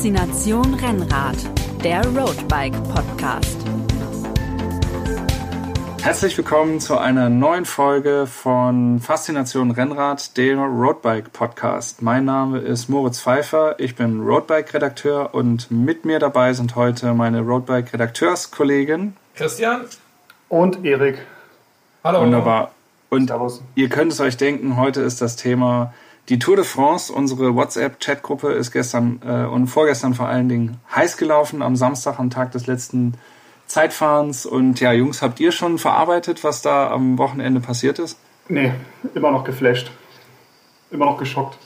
Faszination Rennrad, der Roadbike Podcast. Herzlich willkommen zu einer neuen Folge von Faszination Rennrad, dem Roadbike Podcast. Mein Name ist Moritz Pfeiffer, ich bin Roadbike Redakteur und mit mir dabei sind heute meine Roadbike Redakteurskollegen Christian und Erik. Hallo. Wunderbar. Und Servus. ihr könnt es euch denken, heute ist das Thema die Tour de France. Unsere WhatsApp-Chatgruppe ist gestern äh, und vorgestern vor allen Dingen heiß gelaufen, am Samstag, am Tag des letzten Zeitfahrens. Und ja, Jungs, habt ihr schon verarbeitet, was da am Wochenende passiert ist? Nee, immer noch geflasht. Immer noch geschockt.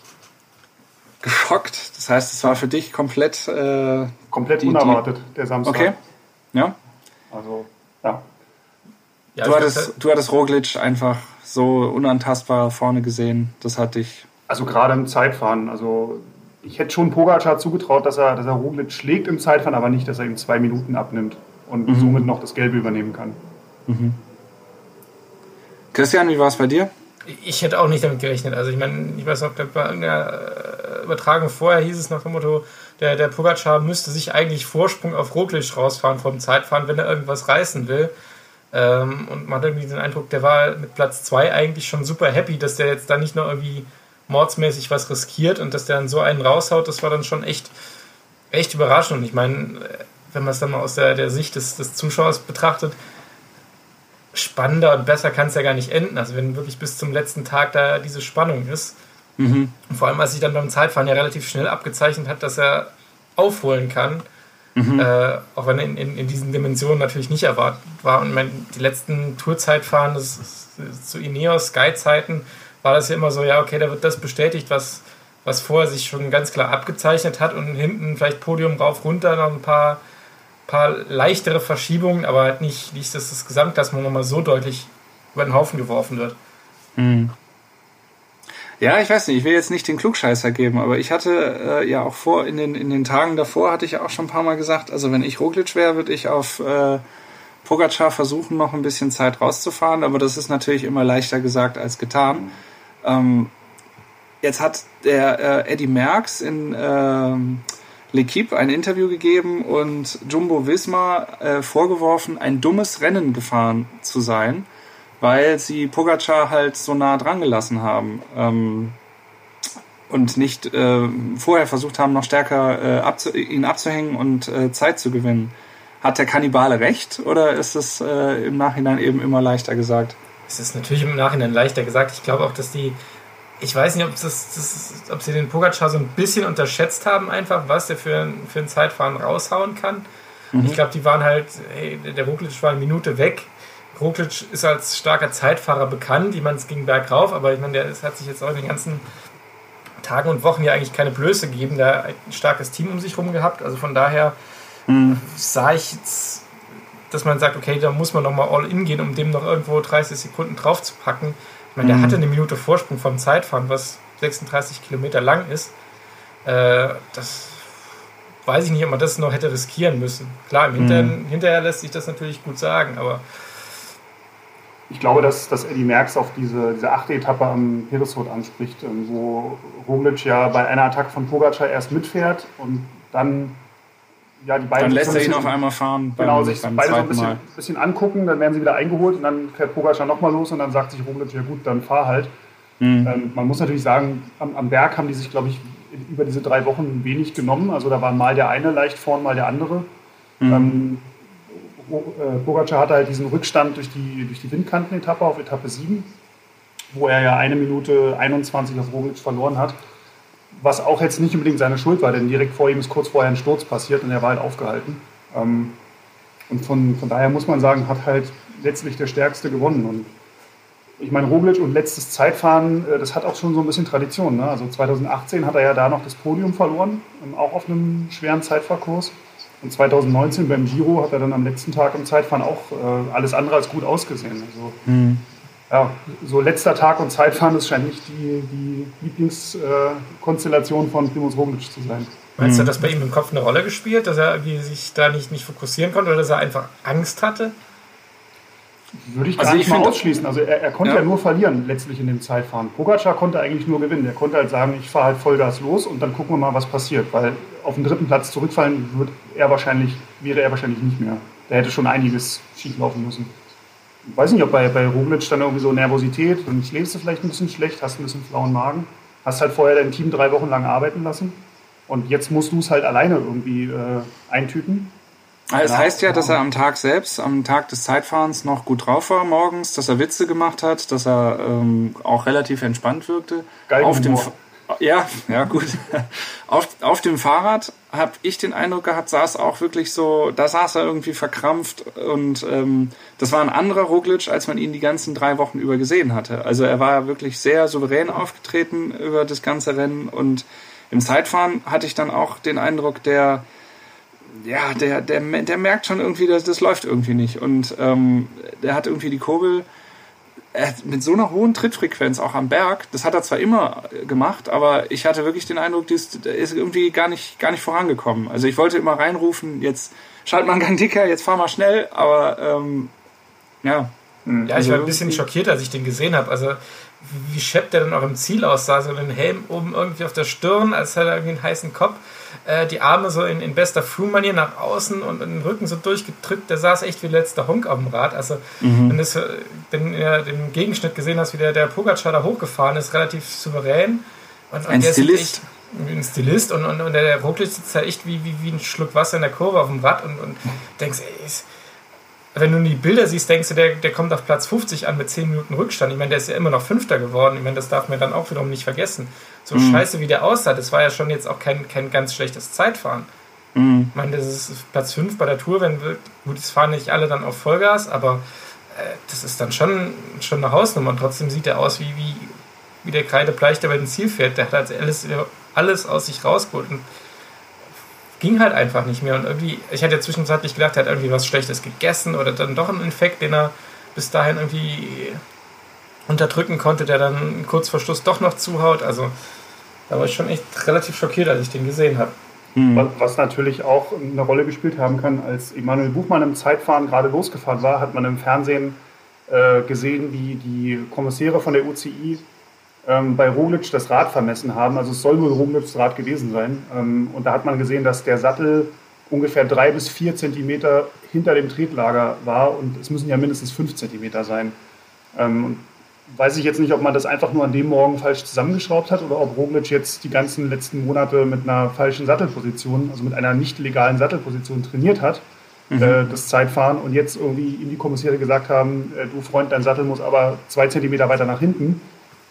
Geschockt? Das heißt, es war für dich komplett. Äh, komplett die, unerwartet, die... der Samstag. Okay. Ja. Also, ja. ja du, hattest, du hattest Roglic einfach so unantastbar vorne gesehen. Das hat dich. Also gerade im Zeitfahren. Also ich hätte schon Pogacar zugetraut, dass er, dass er Roglic schlägt im Zeitfahren, aber nicht, dass er ihm zwei Minuten abnimmt und mhm. somit noch das Gelbe übernehmen kann. Mhm. Christian, wie war es bei dir? Ich hätte auch nicht damit gerechnet. Also ich meine, ich weiß noch, bei irgendeiner äh, Übertragung vorher hieß es nach dem Motto, der, der Pogacar müsste sich eigentlich Vorsprung auf Roglic rausfahren vom Zeitfahren, wenn er irgendwas reißen will. Ähm, und man hat irgendwie den Eindruck, der war mit Platz 2 eigentlich schon super happy, dass der jetzt da nicht noch irgendwie mordsmäßig was riskiert und dass der dann so einen raushaut, das war dann schon echt, echt überraschend. Und ich meine, wenn man es dann mal aus der, der Sicht des, des Zuschauers betrachtet, spannender und besser kann es ja gar nicht enden. Also wenn wirklich bis zum letzten Tag da diese Spannung ist. Mhm. Und vor allem, als sich dann beim Zeitfahren ja relativ schnell abgezeichnet hat, dass er aufholen kann, Mhm. Äh, auch wenn er in, in, in, diesen Dimensionen natürlich nicht erwartet war. Und mein, die letzten Tourzeitfahren das, das, zu Ineos, Sky-Zeiten, war das ja immer so, ja, okay, da wird das bestätigt, was, was vorher sich schon ganz klar abgezeichnet hat und hinten vielleicht Podium rauf, runter, noch ein paar, paar leichtere Verschiebungen, aber halt nicht, nicht dass das Gesamtklassement nochmal so deutlich über den Haufen geworfen wird. Mhm. Ja, ich weiß nicht, ich will jetzt nicht den Klugscheißer geben, aber ich hatte äh, ja auch vor, in den, in den Tagen davor hatte ich ja auch schon ein paar Mal gesagt, also wenn ich Roglic wäre, würde ich auf äh, Pogacar versuchen, noch ein bisschen Zeit rauszufahren, aber das ist natürlich immer leichter gesagt als getan. Ähm, jetzt hat der äh, Eddie Merckx in äh, L'Equipe ein Interview gegeben und Jumbo Visma äh, vorgeworfen, ein dummes Rennen gefahren zu sein weil sie Pogacar halt so nah dran gelassen haben ähm, und nicht äh, vorher versucht haben, noch stärker äh, abzu ihn abzuhängen und äh, Zeit zu gewinnen. Hat der Kannibale recht oder ist es äh, im Nachhinein eben immer leichter gesagt? Es ist natürlich im Nachhinein leichter gesagt. Ich glaube auch, dass die, ich weiß nicht, ob, das, das, ob sie den Pogacar so ein bisschen unterschätzt haben, einfach, was der für, für ein Zeitfahren raushauen kann. Mhm. Ich glaube, die waren halt, hey, der Roglic war eine Minute weg Roglic ist als starker Zeitfahrer bekannt. Ich meine, es ging bergauf, aber ich meine, der ist, hat sich jetzt auch in den ganzen Tagen und Wochen ja eigentlich keine Blöße gegeben. Hat ein starkes Team um sich herum gehabt. Also von daher mhm. sah ich jetzt, dass man sagt, okay, da muss man nochmal all in gehen, um dem noch irgendwo 30 Sekunden drauf zu packen. Ich meine, der mhm. hatte eine Minute Vorsprung vom Zeitfahren, was 36 Kilometer lang ist. Äh, das weiß ich nicht, ob man das noch hätte riskieren müssen. Klar, im Hinterher, mhm. hinterher lässt sich das natürlich gut sagen, aber ich glaube, dass, dass Eddie Merckx auf diese, diese achte Etappe am Heeresrot anspricht, ähm, wo Roglic ja bei einer Attacke von Pogacar erst mitfährt und dann ja, die beiden. Dann lässt er ihn auf einmal fahren. Beim, genau, sich beide so ein bisschen, bisschen, angucken, dann werden sie wieder eingeholt und dann fährt Pogacar nochmal los und dann sagt sich Roglic, ja gut, dann fahr halt. Mhm. Ähm, man muss natürlich sagen, am, am Berg haben die sich, glaube ich, über diese drei Wochen wenig genommen. Also da war mal der eine leicht vorn, mal der andere. Mhm. Ähm, Pogacar hatte halt diesen Rückstand durch die, durch die Windkantenetappe auf Etappe 7, wo er ja eine Minute 21 auf Roglic verloren hat. Was auch jetzt nicht unbedingt seine Schuld war, denn direkt vor ihm ist kurz vorher ein Sturz passiert und er war halt aufgehalten. Ähm, und von, von daher muss man sagen, hat halt letztlich der Stärkste gewonnen. Und ich meine, Roglic und letztes Zeitfahren, äh, das hat auch schon so ein bisschen Tradition. Ne? Also 2018 hat er ja da noch das Podium verloren, ähm, auch auf einem schweren Zeitfahrkurs. Und 2019 beim Giro hat er dann am letzten Tag im Zeitfahren auch äh, alles andere als gut ausgesehen. Also, mhm. Ja, so letzter Tag und Zeitfahren, das scheint nicht die, die Lieblingskonstellation von Primus Roglic zu sein. Meinst du, mhm. dass bei ihm im Kopf eine Rolle gespielt, dass er sich da nicht, nicht fokussieren konnte oder dass er einfach Angst hatte? Würde ich gar also nicht mal ausschließen. Also er, er konnte ja. ja. nur verlieren letztlich in dem Zeitfahren. Pogacar konnte eigentlich nur gewinnen. Er konnte halt sagen, ich fahre halt Vollgas los und dann gucken wir mal, was passiert. Weil auf den dritten Platz zurückfallen wird er wahrscheinlich, wäre er wahrscheinlich nicht mehr. Da hätte schon einiges schief laufen müssen. Ich weiß nicht, ob bei, bei Roglic dann irgendwie so Nervosität und schläfst du vielleicht ein bisschen schlecht, hast ein bisschen flauen Magen, hast halt vorher dein Team drei Wochen lang arbeiten lassen und jetzt musst du es halt alleine irgendwie äh, eintüten. Es heißt ja, dass er am Tag selbst, am Tag des Zeitfahrens noch gut drauf war morgens, dass er Witze gemacht hat, dass er ähm, auch relativ entspannt wirkte. Geil auf dem ja, ja gut. auf, auf dem Fahrrad habe ich den Eindruck gehabt, saß auch wirklich so, da saß er irgendwie verkrampft und ähm, das war ein anderer Roglic, als man ihn die ganzen drei Wochen über gesehen hatte. Also er war wirklich sehr souverän aufgetreten über das ganze Rennen und im Zeitfahren hatte ich dann auch den Eindruck, der ja, der, der, der merkt schon irgendwie, dass das läuft irgendwie nicht. Und ähm, der hat irgendwie die Kurbel mit so einer hohen Trittfrequenz auch am Berg, das hat er zwar immer gemacht, aber ich hatte wirklich den Eindruck, der ist irgendwie gar nicht, gar nicht vorangekommen. Also ich wollte immer reinrufen, jetzt schalt mal einen Gang dicker, jetzt fahr mal schnell, aber ähm, ja. Ja, ich also war ein bisschen schockiert, als ich den gesehen habe. Also wie Shep der dann auch im Ziel aussah, so den Helm oben irgendwie auf der Stirn, als hätte er irgendwie einen heißen Kopf, äh, die Arme so in, in bester Flu-Manier nach außen und den Rücken so durchgedrückt, der saß echt wie letzter Honk auf dem Rad. Also, mhm. wenn du den, den Gegenschnitt gesehen hast, wie der, der Pogacar da hochgefahren ist, relativ souverän. Und, und ein Stilist. Echt, ein Stilist und, und, und der Roglic sitzt da echt wie, wie, wie ein Schluck Wasser in der Kurve auf dem Rad und, und denkst, ey, ist, wenn du die Bilder siehst, denkst du, der, der kommt auf Platz 50 an mit 10 Minuten Rückstand. Ich meine, der ist ja immer noch Fünfter geworden. Ich meine, das darf man dann auch wiederum nicht vergessen. So mhm. scheiße, wie der aussah, das war ja schon jetzt auch kein, kein ganz schlechtes Zeitfahren. Mhm. Ich meine, das ist Platz 5 bei der Tour, wenn wir, gut, es fahren nicht alle dann auf Vollgas, aber äh, das ist dann schon, schon eine Hausnummer. Und trotzdem sieht er aus wie, wie, wie der Kreidebleich, der bei dem Ziel fährt. Der hat halt alles, alles aus sich rausgeholt. Und ging halt einfach nicht mehr. Und irgendwie, ich hatte ja zwischenzeitlich gedacht, er hat irgendwie was Schlechtes gegessen oder dann doch einen Infekt, den er bis dahin irgendwie unterdrücken konnte, der dann kurz vor Schluss doch noch zuhaut. Also da war ich schon echt relativ schockiert, als ich den gesehen habe. Mhm. Was natürlich auch eine Rolle gespielt haben kann, als Emanuel Buchmann im Zeitfahren gerade losgefahren war, hat man im Fernsehen äh, gesehen, wie die Kommissäre von der UCI ähm, bei Roglic das Rad vermessen haben. Also es soll wohl Roglics Rad gewesen sein. Ähm, und da hat man gesehen, dass der Sattel ungefähr drei bis vier Zentimeter hinter dem Tretlager war und es müssen ja mindestens fünf Zentimeter sein. Ähm, weiß ich jetzt nicht, ob man das einfach nur an dem Morgen falsch zusammengeschraubt hat oder ob Roglic jetzt die ganzen letzten Monate mit einer falschen Sattelposition, also mit einer nicht legalen Sattelposition trainiert hat, mhm. äh, das Zeitfahren und jetzt irgendwie ihm die Kommissäre gesagt haben, äh, du Freund, dein Sattel muss aber zwei Zentimeter weiter nach hinten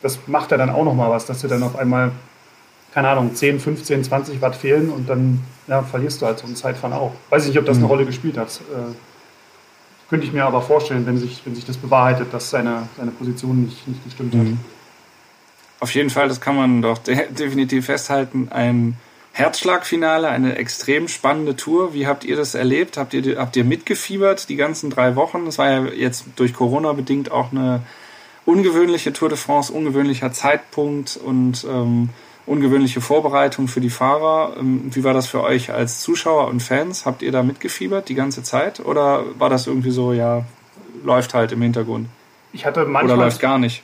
das macht ja dann auch nochmal was, dass dir dann auf einmal, keine Ahnung, 10, 15, 20 Watt fehlen und dann ja, verlierst du halt so ein Zeitfahren auch. Weiß ich nicht, ob das eine mhm. Rolle gespielt hat. Äh, könnte ich mir aber vorstellen, wenn sich, wenn sich das bewahrheitet, dass seine, seine Position nicht, nicht gestimmt mhm. hat. Auf jeden Fall, das kann man doch de definitiv festhalten, ein Herzschlagfinale, eine extrem spannende Tour. Wie habt ihr das erlebt? Habt ihr, habt ihr mitgefiebert die ganzen drei Wochen? Das war ja jetzt durch Corona bedingt auch eine ungewöhnliche Tour de France, ungewöhnlicher Zeitpunkt und ähm, ungewöhnliche Vorbereitung für die Fahrer. Ähm, wie war das für euch als Zuschauer und Fans? Habt ihr da mitgefiebert die ganze Zeit oder war das irgendwie so, ja, läuft halt im Hintergrund? Ich hatte manchmal, oder läuft gar nicht?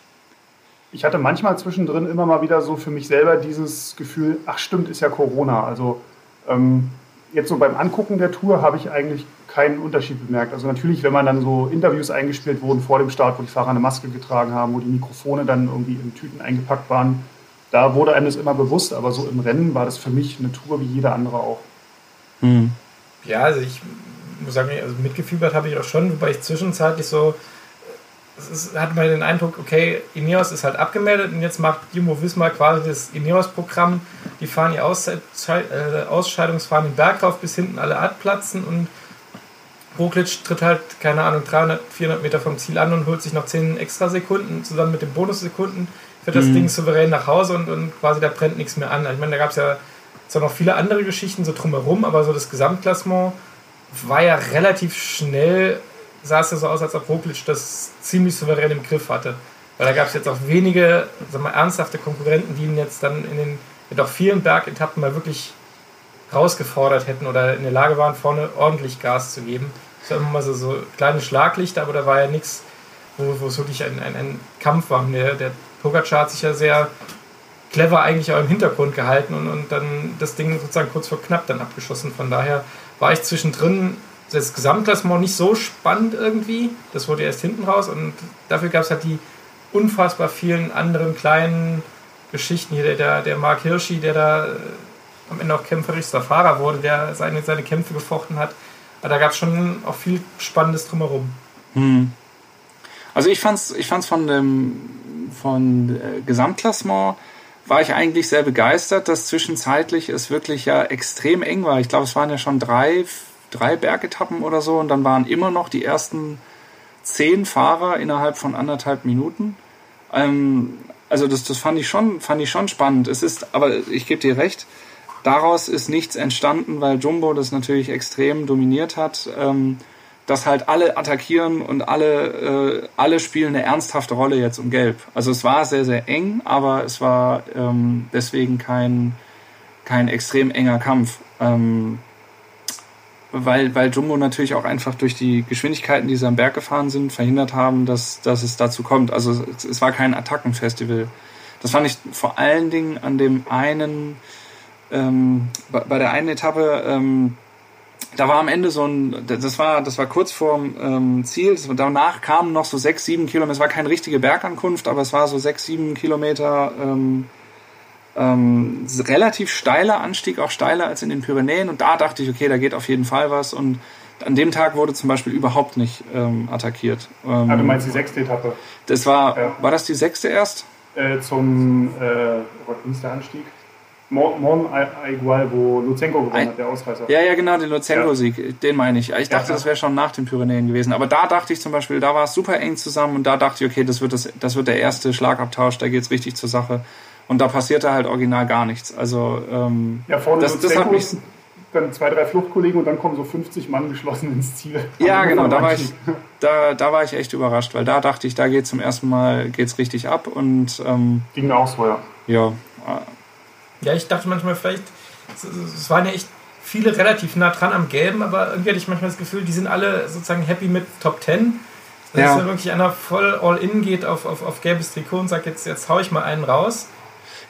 Ich hatte manchmal zwischendrin immer mal wieder so für mich selber dieses Gefühl, ach stimmt, ist ja Corona. Also ähm, jetzt so beim Angucken der Tour habe ich eigentlich keinen Unterschied bemerkt. Also natürlich, wenn man dann so Interviews eingespielt wurden vor dem Start, wo die Fahrer eine Maske getragen haben, wo die Mikrofone dann irgendwie in Tüten eingepackt waren, da wurde einem das immer bewusst. Aber so im Rennen war das für mich eine Tour wie jeder andere auch. Hm. Ja, also ich muss sagen, also mitgefiebert habe ich auch schon, wobei ich zwischenzeitlich so es hat man den Eindruck, okay, Ineos ist halt abgemeldet und jetzt macht Jumbo Wismar quasi das Ineos-Programm. Die fahren ihr Aus äh, Ausscheidungsfahren den Berg rauf bis hinten alle abplatzen und Roglic tritt halt, keine Ahnung, 300, 400 Meter vom Ziel an und holt sich noch 10 extra Sekunden zusammen mit den Bonussekunden, fährt das mhm. Ding souverän nach Hause und, und quasi da brennt nichts mehr an. Ich meine, da gab es ja zwar noch viele andere Geschichten so drumherum, aber so das Gesamtklassement war ja relativ schnell sah es ja so aus, als ob Roglic das ziemlich souverän im Griff hatte. Weil da gab es jetzt auch wenige sag mal, ernsthafte Konkurrenten, die ihn jetzt dann in den doch vielen Bergetappen mal wirklich rausgefordert hätten oder in der Lage waren, vorne ordentlich Gas zu geben. Es war immer mal so, so kleine Schlaglichter, aber da war ja nichts wo, wo es wirklich ein, ein, ein Kampf war. Der, der Pogacar hat sich ja sehr clever eigentlich auch im Hintergrund gehalten und, und dann das Ding sozusagen kurz vor knapp dann abgeschossen. Von daher war ich zwischendrin das Gesamtklassement nicht so spannend irgendwie. Das wurde erst hinten raus und dafür gab es halt die unfassbar vielen anderen kleinen Geschichten hier. Der, der Mark Hirschi, der da äh, am Ende auch kämpferischster Fahrer wurde, der seine, seine Kämpfe gefochten hat. Aber da gab es schon auch viel Spannendes drumherum. Hm. Also ich fand's, ich fand's von dem von äh, Gesamtklassement war ich eigentlich sehr begeistert, dass zwischenzeitlich es wirklich ja extrem eng war. Ich glaube, es waren ja schon drei, drei Bergetappen oder so und dann waren immer noch die ersten zehn Fahrer innerhalb von anderthalb Minuten. Ähm, also das, das fand ich schon, fand ich schon spannend. Es ist, aber ich gebe dir recht, daraus ist nichts entstanden, weil Jumbo das natürlich extrem dominiert hat. Ähm, dass halt alle attackieren und alle, äh, alle spielen eine ernsthafte Rolle jetzt um Gelb. Also es war sehr, sehr eng, aber es war ähm, deswegen kein, kein extrem enger Kampf. Ähm, weil, weil Jumbo natürlich auch einfach durch die Geschwindigkeiten, die sie am Berg gefahren sind, verhindert haben, dass, dass es dazu kommt. Also es, es war kein Attackenfestival. Das fand ich vor allen Dingen an dem einen, ähm, bei, bei der einen Etappe, ähm, da war am Ende so ein, das war, das war kurz vorm ähm, Ziel. Danach kamen noch so sechs, sieben Kilometer. Es war keine richtige Bergankunft, aber es war so sechs, sieben Kilometer ähm, ähm, relativ steiler Anstieg, auch steiler als in den Pyrenäen. Und da dachte ich, okay, da geht auf jeden Fall was. Und an dem Tag wurde zum Beispiel überhaupt nicht ähm, attackiert. Ähm, ah, du meinst die sechste Etappe? Das war, ja. war das die sechste erst? Äh, zum, äh, wie ist der Anstieg? Mon Igual, wo Luzenko gewonnen hat, der Ausreißer. Ja, ja, genau, den Luzenko-Sieg, ja. den meine ich. Ich dachte, ja, das wäre schon nach den Pyrenäen gewesen. Aber da dachte ich zum Beispiel, da war es super eng zusammen und da dachte ich, okay, das wird, das, das wird der erste Schlagabtausch, da geht es richtig zur Sache. Und da passierte halt original gar nichts. Also, ähm, ja, vorne das, das hat mich. Dann zwei, drei Fluchtkollegen und dann kommen so 50 Mann geschlossen ins Ziel. Ja, genau, da war, ich, da, da war ich echt überrascht, weil da dachte ich, da geht zum ersten Mal geht's richtig ab und ähm, ging auch so, ja. Ja, ja, ich dachte manchmal vielleicht, es waren ja echt viele relativ nah dran am Gelben, aber irgendwie hatte ich manchmal das Gefühl, die sind alle sozusagen happy mit Top 10. Dass ja. wirklich einer voll all in geht auf, auf, auf gelbes Trikot und sagt, jetzt, jetzt hau ich mal einen raus.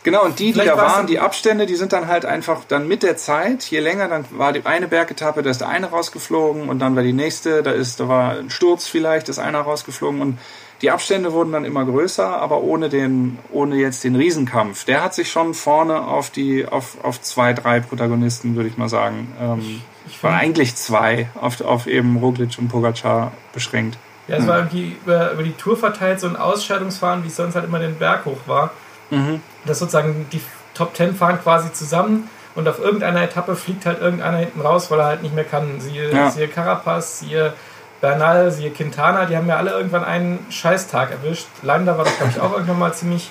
Genau, und die, die da waren, die Abstände, die sind dann halt einfach dann mit der Zeit, je länger, dann war die eine Bergetappe, da ist der eine rausgeflogen und dann war die nächste, da ist, da war ein Sturz vielleicht, ist einer rausgeflogen und die Abstände wurden dann immer größer, aber ohne den, ohne jetzt den Riesenkampf. Der hat sich schon vorne auf die, auf, auf zwei, drei Protagonisten, würde ich mal sagen. Ähm, ich war eigentlich zwei auf, auf eben Roglic und Pogacar beschränkt. Ja, es war irgendwie über, über die Tour verteilt, so ein Ausscheidungsfahren, wie es sonst halt immer den Berg hoch war. Mhm. Dass sozusagen die Top Ten fahren quasi zusammen und auf irgendeiner Etappe fliegt halt irgendeiner hinten raus, weil er halt nicht mehr kann. Siehe, ja. siehe Carapaz, siehe Bernal, siehe Quintana, die haben ja alle irgendwann einen Scheißtag erwischt. Landa war das, glaube ich, auch irgendwann mal ziemlich,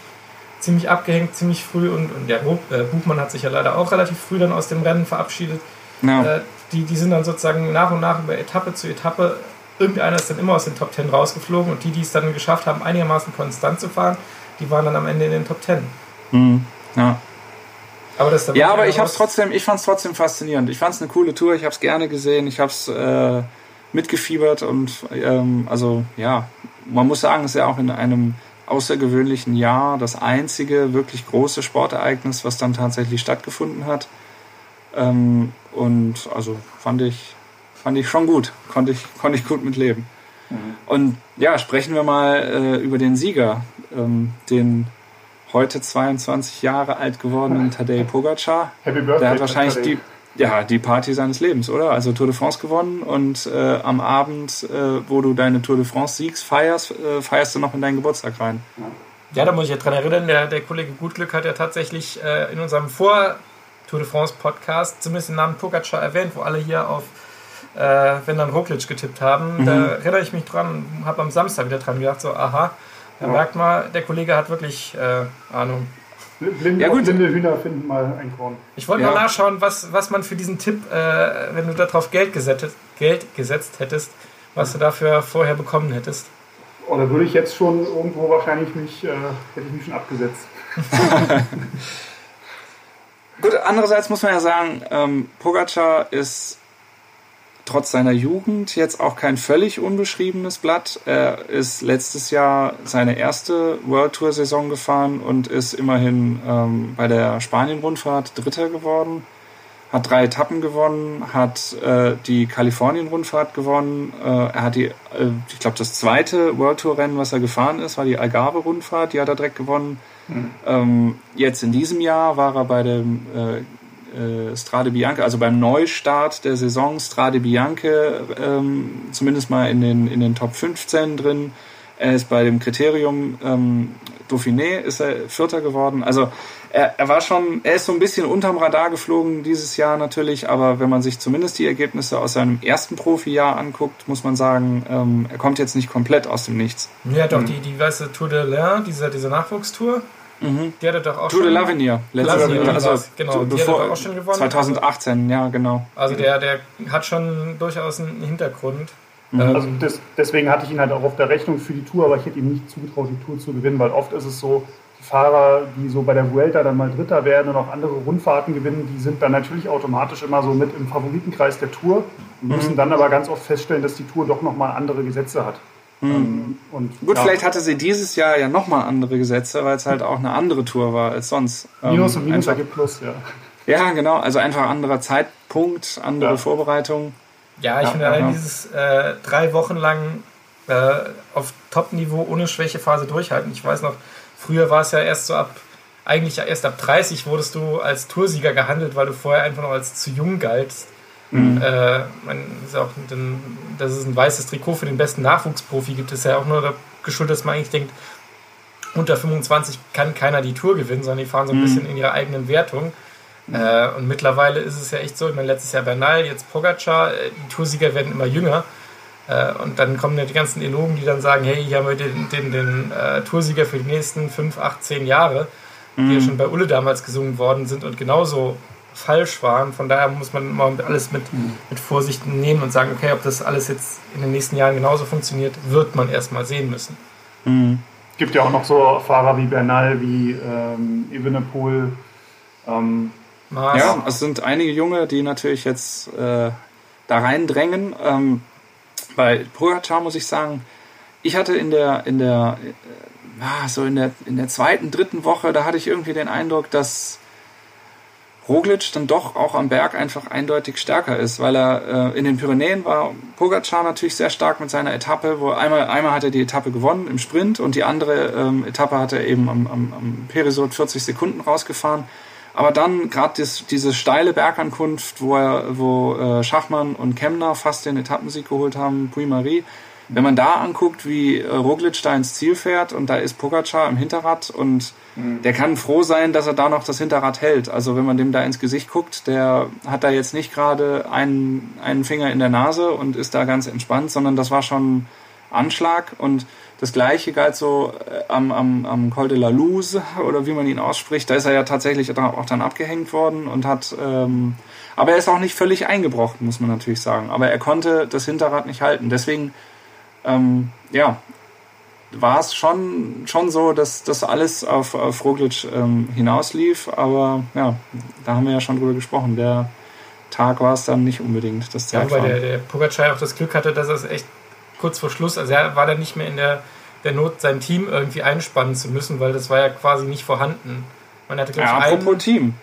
ziemlich abgehängt, ziemlich früh. Und, und ja, äh, Buchmann hat sich ja leider auch relativ früh dann aus dem Rennen verabschiedet. No. Äh, die, die sind dann sozusagen nach und nach über Etappe zu Etappe. Irgendeiner ist dann immer aus den Top Ten rausgeflogen und die, die es dann geschafft haben, einigermaßen konstant zu fahren, die waren dann am Ende in den Top Ten. Mhm. Ja. Aber das ja, aber ich hab's trotzdem, ich fand es trotzdem faszinierend. Ich fand es eine coole Tour, ich habe es gerne gesehen, ich habe es äh, mitgefiebert und ähm, also ja, man muss sagen, es ist ja auch in einem außergewöhnlichen Jahr das einzige wirklich große Sportereignis, was dann tatsächlich stattgefunden hat. Ähm, und also fand ich, fand ich schon gut, konnte ich, konnte ich gut mitleben. Mhm. Und ja, sprechen wir mal äh, über den Sieger, ähm, den heute 22 Jahre alt gewordenen Tadej Pogacar. Happy Birthday, Der hat wahrscheinlich Tadej. die ja, die Party seines Lebens, oder? Also Tour de France gewonnen und äh, am Abend, äh, wo du deine Tour de France siegst, feierst, äh, feierst du noch in deinen Geburtstag rein. Ja, da muss ich ja dran erinnern, der, der Kollege Gutglück hat ja tatsächlich äh, in unserem Vor Tour de France Podcast zumindest den Namen Pogacar erwähnt, wo alle hier auf äh, wenn dann Roglic getippt haben. Mhm. Da erinnere ich mich dran und habe am Samstag wieder dran gedacht, so aha, da ja. merkt mal, der Kollege hat wirklich äh, Ahnung. Blinde, ja, gut. blinde Hühner finden mal ein Korn. Ich wollte ja. mal nachschauen, was, was man für diesen Tipp, äh, wenn du darauf Geld gesetzt, Geld gesetzt hättest, was du dafür vorher bekommen hättest. Oder würde ich jetzt schon irgendwo wahrscheinlich mich, äh, hätte ich mich schon abgesetzt. Gut, andererseits muss man ja sagen, ähm, Pogacar ist trotz seiner Jugend jetzt auch kein völlig unbeschriebenes Blatt. Er ist letztes Jahr seine erste World Tour Saison gefahren und ist immerhin ähm, bei der Spanien-Rundfahrt Dritter geworden. Hat drei Etappen gewonnen, hat äh, die Kalifornien-Rundfahrt gewonnen. Äh, er hat die, äh, ich glaube, das zweite World Tour Rennen, was er gefahren ist, war die Algarve-Rundfahrt. Die hat er direkt gewonnen. Mhm. Ähm, jetzt in diesem Jahr war er bei dem äh, Strade Bianche, also beim Neustart der Saison Strade Bianche, ähm, zumindest mal in den, in den Top 15 drin. Er ist bei dem Kriterium ähm, Dauphiné ist er Vierter geworden. Also er, er war schon, er ist so ein bisschen unterm Radar geflogen dieses Jahr natürlich, aber wenn man sich zumindest die Ergebnisse aus seinem ersten Profijahr anguckt, muss man sagen, ähm, er kommt jetzt nicht komplett aus dem Nichts. Ja, doch, mhm. die, die weiße Tour de l'Ain, diese, diese Nachwuchstour, Mhm. Die hatte doch auch Tour de l'Avenir. L'Avenir, also, genau. Die bevor, hat auch schon gewonnen. 2018, ja, genau. Also der, der hat schon durchaus einen Hintergrund. Mhm. Ähm, also das, deswegen hatte ich ihn halt auch auf der Rechnung für die Tour, aber ich hätte ihm nicht zugetraut, die Tour zu gewinnen, weil oft ist es so, die Fahrer, die so bei der Vuelta dann mal Dritter werden und auch andere Rundfahrten gewinnen, die sind dann natürlich automatisch immer so mit im Favoritenkreis der Tour und müssen mhm. dann aber ganz oft feststellen, dass die Tour doch nochmal andere Gesetze hat. Mhm. und, Gut, ja. vielleicht hatte sie dieses Jahr ja nochmal andere Gesetze, weil es halt auch eine andere Tour war als sonst. Minus ähm, und Minus ergibt Plus, ja. Ja, genau. Also einfach anderer Zeitpunkt, andere ja. Vorbereitung. Ja, ich ja, finde allein dieses äh, drei Wochen lang äh, auf Top-Niveau ohne Schwächephase durchhalten. Ich weiß noch, früher war es ja erst so ab, eigentlich erst ab 30 wurdest du als Toursieger gehandelt, weil du vorher einfach noch als zu jung galtst. Mhm. Äh, man ist auch den, dass es ein weißes Trikot für den besten Nachwuchsprofi gibt, ist ja auch nur geschuldet, dass man eigentlich denkt, unter 25 kann keiner die Tour gewinnen, sondern die fahren so ein mhm. bisschen in ihrer eigenen Wertung. Mhm. Äh, und mittlerweile ist es ja echt so, ich meine, letztes Jahr Bernal, jetzt Pogacar, äh, die Toursieger werden immer jünger. Äh, und dann kommen ja die ganzen Elogen, die dann sagen, hey, hier haben wir den, den, den äh, Toursieger für die nächsten 5, 8, 10 Jahre, die ja mhm. schon bei Ulle damals gesungen worden sind und genauso falsch waren. Von daher muss man immer alles mit, mit Vorsicht nehmen und sagen, okay, ob das alles jetzt in den nächsten Jahren genauso funktioniert, wird man erstmal sehen müssen. Mhm. Es gibt ja auch noch so Fahrer wie Bernal, wie ähm, Evenepoel. Ähm, ja, es sind einige Junge, die natürlich jetzt äh, da reindrängen. Ähm, bei Pogacar muss ich sagen, ich hatte in der, in der, äh, so in der, in der zweiten, dritten Woche, da hatte ich irgendwie den Eindruck, dass Roglic dann doch auch am Berg einfach eindeutig stärker ist, weil er äh, in den Pyrenäen war Pogacar natürlich sehr stark mit seiner Etappe, wo einmal, einmal hat er die Etappe gewonnen im Sprint und die andere ähm, Etappe hat er eben am, am, am Perisod 40 Sekunden rausgefahren. Aber dann gerade diese steile Bergankunft, wo, er, wo äh, Schachmann und Kemner fast den Etappensieg geholt haben, Puy-Marie, wenn man da anguckt, wie äh, Roglic da ins Ziel fährt und da ist Pogacar im Hinterrad und mhm. der kann froh sein, dass er da noch das Hinterrad hält. Also wenn man dem da ins Gesicht guckt, der hat da jetzt nicht gerade einen, einen Finger in der Nase und ist da ganz entspannt, sondern das war schon Anschlag und das gleiche galt so äh, am, am, am Col de la Luz oder wie man ihn ausspricht. Da ist er ja tatsächlich auch dann abgehängt worden und hat, ähm, aber er ist auch nicht völlig eingebrochen, muss man natürlich sagen. Aber er konnte das Hinterrad nicht halten. Deswegen ähm, ja, war es schon, schon so, dass das alles auf, auf Roglic ähm, hinauslief. Aber ja, da haben wir ja schon drüber gesprochen. Der Tag war es dann nicht unbedingt das Zeitfahren. Ja, weil der, der Pogacar auch das Glück hatte, dass er es echt kurz vor Schluss, also er war dann nicht mehr in der, der Not, sein Team irgendwie einspannen zu müssen, weil das war ja quasi nicht vorhanden. Man hatte, ja, apropos einen, Team.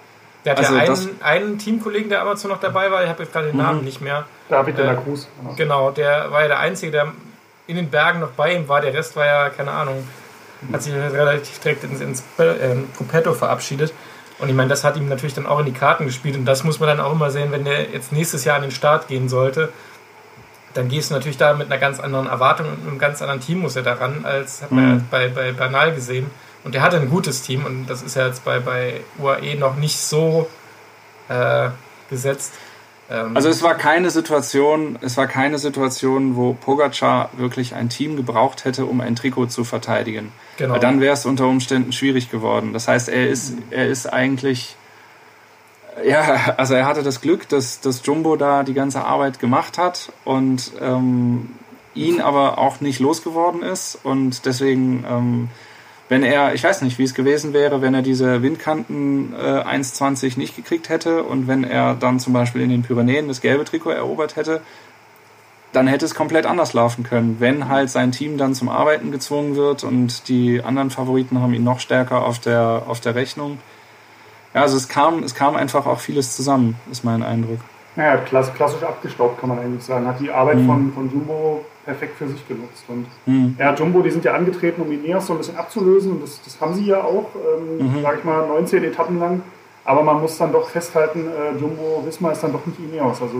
Der hatte also ja einen, einen Teamkollegen, der Amazon noch dabei war, ich habe jetzt gerade den mhm. Namen nicht mehr. David de la Cruz. Genau, der war ja der Einzige, der in den Bergen noch bei ihm war. Der Rest war ja, keine Ahnung, hat sich relativ direkt ins, ins äh, Puppetto verabschiedet. Und ich meine, das hat ihm natürlich dann auch in die Karten gespielt. Und das muss man dann auch immer sehen, wenn der jetzt nächstes Jahr an den Start gehen sollte. Dann gehst du natürlich da mit einer ganz anderen Erwartung und einem ganz anderen Team muss er daran, als hat man mhm. ja bei, bei Bernal gesehen. Und der hatte ein gutes Team und das ist ja jetzt bei, bei UAE noch nicht so äh, gesetzt. Ähm, also es war keine Situation, es war keine Situation, wo Pogacar wirklich ein Team gebraucht hätte, um ein Trikot zu verteidigen. Genau. Weil dann wäre es unter Umständen schwierig geworden. Das heißt, er ist, er ist eigentlich, ja, also er hatte das Glück, dass, dass Jumbo da die ganze Arbeit gemacht hat und ähm, ihn aber auch nicht losgeworden ist und deswegen ähm, wenn er, ich weiß nicht, wie es gewesen wäre, wenn er diese Windkanten äh, 1,20 nicht gekriegt hätte und wenn er dann zum Beispiel in den Pyrenäen das gelbe Trikot erobert hätte, dann hätte es komplett anders laufen können, wenn halt sein Team dann zum Arbeiten gezwungen wird und die anderen Favoriten haben ihn noch stärker auf der, auf der Rechnung. Ja, also es kam, es kam einfach auch vieles zusammen, ist mein Eindruck. Naja, klass, klassisch abgestaubt, kann man eigentlich sagen. Hat die Arbeit mhm. von, von Jumbo perfekt für sich genutzt. Und mhm. ja, Jumbo, die sind ja angetreten, um Ineos so ein bisschen abzulösen und das, das haben sie ja auch, ähm, mhm. sage ich mal, 19 Etappen lang. Aber man muss dann doch festhalten, äh, Jumbo Wismar ist dann doch nicht Ineos. Also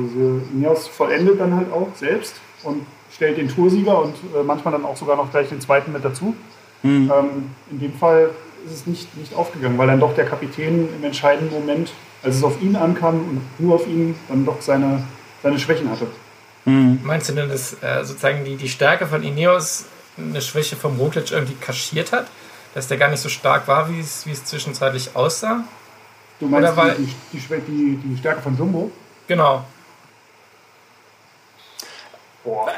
Ineos vollendet dann halt auch selbst und stellt den Toursieger und äh, manchmal dann auch sogar noch gleich den zweiten mit dazu. Mhm. Ähm, in dem Fall ist es nicht, nicht aufgegangen, weil dann doch der Kapitän im entscheidenden Moment, als es auf ihn ankam und nur auf ihn, dann doch seine, seine Schwächen hatte. Mhm. Meinst du denn, dass äh, sozusagen die, die Stärke von Ineos eine Schwäche vom Roglic irgendwie kaschiert hat? Dass der gar nicht so stark war, wie es, wie es zwischenzeitlich aussah? Du meinst Oder die, die, die, die, Stärke von Jumbo? Genau.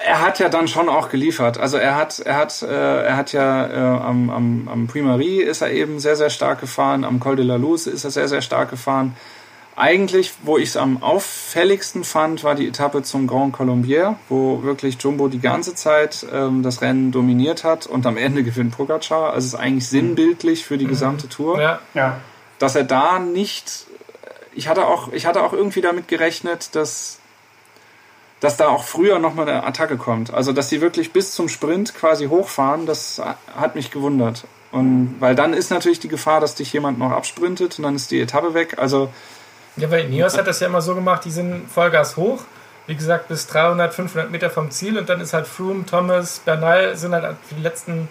Er hat ja dann schon auch geliefert. Also er hat, er hat, äh, er hat ja äh, am, am, am Primary ist er eben sehr, sehr stark gefahren, am Col de la Luz ist er sehr, sehr stark gefahren. Eigentlich, wo ich es am auffälligsten fand, war die Etappe zum Grand Colombier, wo wirklich Jumbo die ganze Zeit ähm, das Rennen dominiert hat und am Ende gewinnt Pogacar. Also es ist eigentlich sinnbildlich für die mhm. gesamte Tour. Ja. ja dass er da nicht. Ich hatte auch, ich hatte auch irgendwie damit gerechnet, dass, dass da auch früher nochmal eine Attacke kommt. Also dass sie wirklich bis zum Sprint quasi hochfahren, das hat mich gewundert. Und weil dann ist natürlich die Gefahr, dass dich jemand noch absprintet und dann ist die Etappe weg. Also ja, weil Nios hat das ja immer so gemacht, die sind Vollgas hoch, wie gesagt, bis 300, 500 Meter vom Ziel und dann ist halt Froome, Thomas, Bernal sind halt für die letzten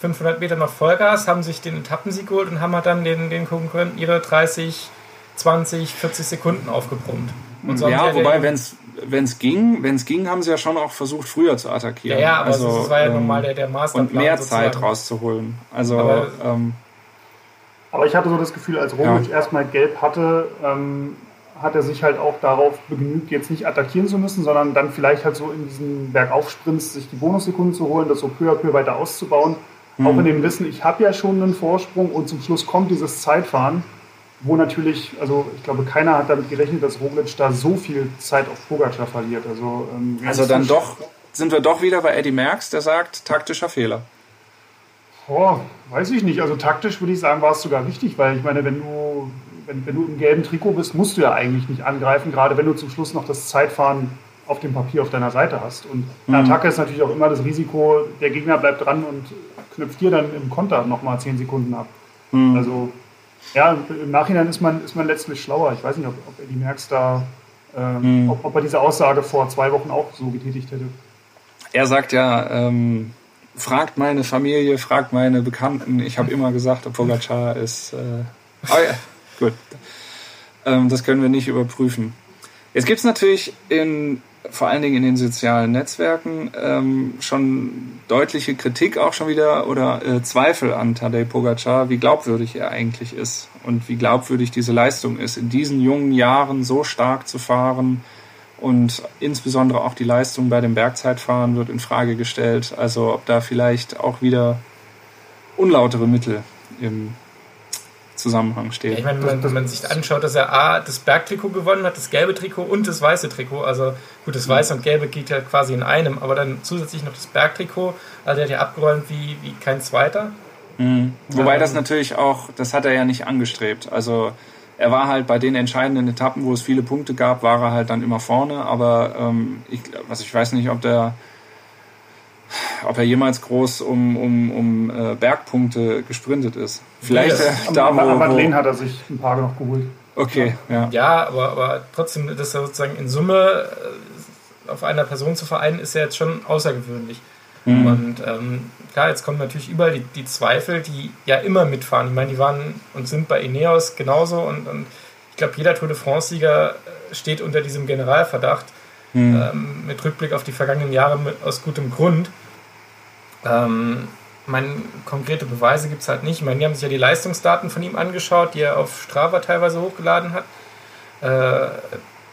500 Meter noch Vollgas, haben sich den Etappensieg geholt und haben halt dann den, den Konkurrenten ihre 30, 20, 40 Sekunden aufgebrummt. So ja, wobei, wenn es ging, wenn's ging, haben sie ja schon auch versucht, früher zu attackieren. Ja, ja aber also, das war ja ähm, normal der, der Masterplan. Und mehr sozusagen. Zeit rauszuholen. Also, aber, ähm, aber, ich hatte so das Gefühl, als Roglic ja. erstmal gelb hatte, ähm, hat er sich halt auch darauf begnügt, jetzt nicht attackieren zu müssen, sondern dann vielleicht halt so in diesen Bergaufsprints sich die Bonussekunden zu holen, das so peu à peu weiter auszubauen Mhm. Auch in dem Wissen, ich habe ja schon einen Vorsprung und zum Schluss kommt dieses Zeitfahren, wo natürlich, also ich glaube, keiner hat damit gerechnet, dass Roglic da so viel Zeit auf Pogacar verliert. Also, ähm, also dann doch, sind wir doch wieder bei Eddie Merckx, der sagt, taktischer Fehler. Oh, weiß ich nicht. Also taktisch würde ich sagen, war es sogar richtig, weil ich meine, wenn du, wenn, wenn du im gelben Trikot bist, musst du ja eigentlich nicht angreifen, gerade wenn du zum Schluss noch das Zeitfahren auf dem Papier auf deiner Seite hast. Und eine mhm. Attacke ist natürlich auch immer das Risiko, der Gegner bleibt dran und knüpft dir dann im Konter nochmal 10 Sekunden ab. Mhm. Also ja, im Nachhinein ist man, ist man letztlich schlauer. Ich weiß nicht, ob, ob Eddie Merckx da, ähm, mhm. ob, ob, er diese Aussage vor zwei Wochen auch so getätigt hätte. Er sagt ja, ähm, fragt meine Familie, fragt meine Bekannten. Ich habe immer gesagt, Pogacar ist. Äh, oh ja, gut. Ähm, das können wir nicht überprüfen. Jetzt gibt es natürlich in vor allen Dingen in den sozialen Netzwerken ähm, schon deutliche Kritik auch schon wieder oder äh, Zweifel an Tadej Pogacar, wie glaubwürdig er eigentlich ist und wie glaubwürdig diese Leistung ist, in diesen jungen Jahren so stark zu fahren und insbesondere auch die Leistung bei dem Bergzeitfahren wird in Frage gestellt. Also ob da vielleicht auch wieder unlautere Mittel im Zusammenhang steht. Ja, ich meine, wenn, wenn man sich anschaut, dass er A, das Bergtrikot gewonnen hat, das gelbe Trikot und das weiße Trikot. Also gut, das weiße und gelbe geht ja quasi in einem, aber dann zusätzlich noch das Bergtrikot. Also der hat ja abgeräumt wie, wie kein zweiter. Mhm. Wobei das natürlich auch, das hat er ja nicht angestrebt. Also er war halt bei den entscheidenden Etappen, wo es viele Punkte gab, war er halt dann immer vorne. Aber ähm, ich, was ich weiß nicht, ob der ob er jemals groß um, um, um äh, Bergpunkte gesprintet ist. Vielleicht yes. äh, da, wo... Am Madeleine hat er sich ein paar noch geholt. Okay, ja. Ja, aber, aber trotzdem, das sozusagen in Summe äh, auf einer Person zu vereinen, ist ja jetzt schon außergewöhnlich. Mhm. Und ähm, klar, jetzt kommen natürlich überall die, die, Zweifel, die ja immer mitfahren. Ich meine, die waren und sind bei Ineos genauso und, und ich glaube, jeder Tour de France-Sieger äh, steht unter diesem Generalverdacht mhm. ähm, mit Rückblick auf die vergangenen Jahre mit, aus gutem Grund. Ähm, meine, konkrete Beweise gibt es halt nicht. Ich meine, die haben sich ja die Leistungsdaten von ihm angeschaut, die er auf Strava teilweise hochgeladen hat. Äh,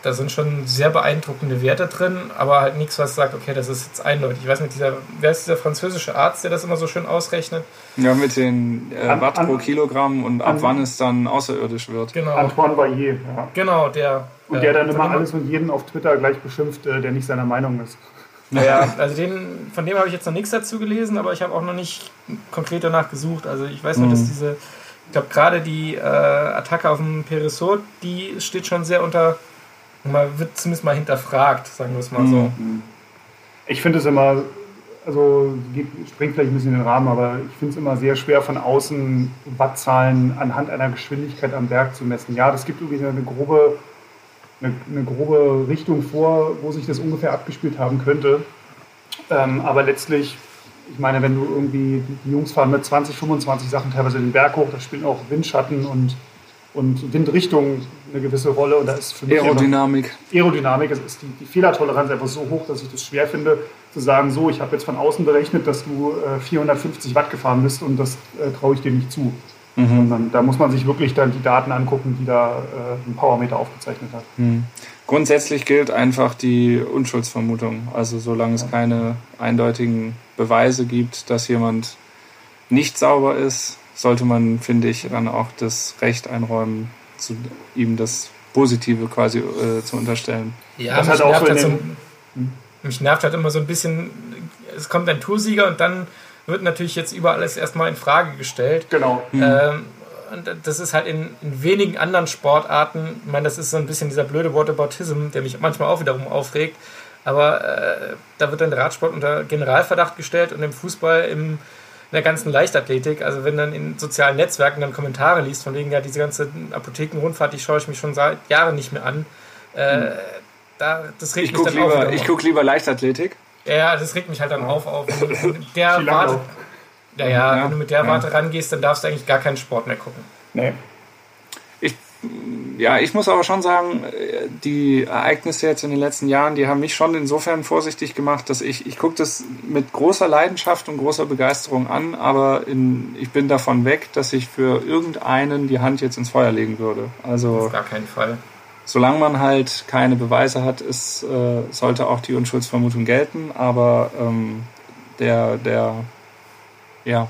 da sind schon sehr beeindruckende Werte drin, aber halt nichts, was sagt, okay, das ist jetzt eindeutig. Ich weiß nicht, dieser, wer ist dieser französische Arzt, der das immer so schön ausrechnet? Ja, mit den äh, Watt pro Kilogramm und ab wann es dann außerirdisch wird. Genau. Antoine Baillet, ja. Genau, der. Und der äh, dann immer alles und jeden auf Twitter gleich beschimpft, äh, der nicht seiner Meinung ist. Ja, also den, von dem habe ich jetzt noch nichts dazu gelesen, aber ich habe auch noch nicht konkret danach gesucht. Also ich weiß nur, mhm. dass diese, ich glaube gerade die äh, Attacke auf dem Perisot, die steht schon sehr unter, man wird zumindest mal hinterfragt, sagen wir es mal so. Mhm. Ich finde es immer, also springt vielleicht ein bisschen in den Rahmen, aber ich finde es immer sehr schwer von außen Wattzahlen anhand einer Geschwindigkeit am Berg zu messen. Ja, das gibt irgendwie eine grobe eine, eine, grobe Richtung vor, wo sich das ungefähr abgespielt haben könnte. Ähm, aber letztlich, ich meine, wenn du irgendwie, die Jungs fahren mit 20, 25 Sachen teilweise den Berg hoch, da spielen auch Windschatten und, und Windrichtung eine gewisse Rolle. Und da ist für mich Aerodynamik. Aerodynamik, es ist die, die Fehlertoleranz einfach so hoch, dass ich das schwer finde, zu sagen, so, ich habe jetzt von außen berechnet, dass du äh, 450 Watt gefahren bist und das äh, traue ich dir nicht zu. Mhm. Dann, da muss man sich wirklich dann die Daten angucken, die da äh, ein Powermeter aufgezeichnet hat. Mhm. Grundsätzlich gilt einfach die Unschuldsvermutung. Also solange es keine eindeutigen Beweise gibt, dass jemand nicht sauber ist, sollte man, finde ich, dann auch das Recht einräumen, zu ihm das Positive quasi äh, zu unterstellen. Ja, das mich, hat auch nervt halt so, hm? mich nervt halt immer so ein bisschen, es kommt ein Toursieger und dann wird natürlich jetzt über alles erstmal in Frage gestellt. Genau. Mhm. Ähm, und das ist halt in, in, wenigen anderen Sportarten, ich meine, das ist so ein bisschen dieser blöde Whataboutism, der mich manchmal auch wiederum aufregt, aber äh, da wird dann der Radsport unter Generalverdacht gestellt und im Fußball im, der ganzen Leichtathletik, also wenn dann in sozialen Netzwerken dann Kommentare liest, von wegen, ja, diese ganze Apothekenrundfahrt, die schaue ich mich schon seit Jahren nicht mehr an, äh, mhm. da, das regt ich mich dann lieber, Ich gucke lieber Leichtathletik. Ja, das regt mich halt dann auf. auf der Warte, ja, ja, ja, wenn du mit der ja. Warte rangehst, dann darfst du eigentlich gar keinen Sport mehr gucken. Nee. Ja, ich muss aber schon sagen, die Ereignisse jetzt in den letzten Jahren, die haben mich schon insofern vorsichtig gemacht, dass ich, ich gucke das mit großer Leidenschaft und großer Begeisterung an, aber in, ich bin davon weg, dass ich für irgendeinen die Hand jetzt ins Feuer legen würde. Also, Auf gar keinen Fall solange man halt keine Beweise hat, ist, äh, sollte auch die Unschuldsvermutung gelten, aber ähm, der, der, ja,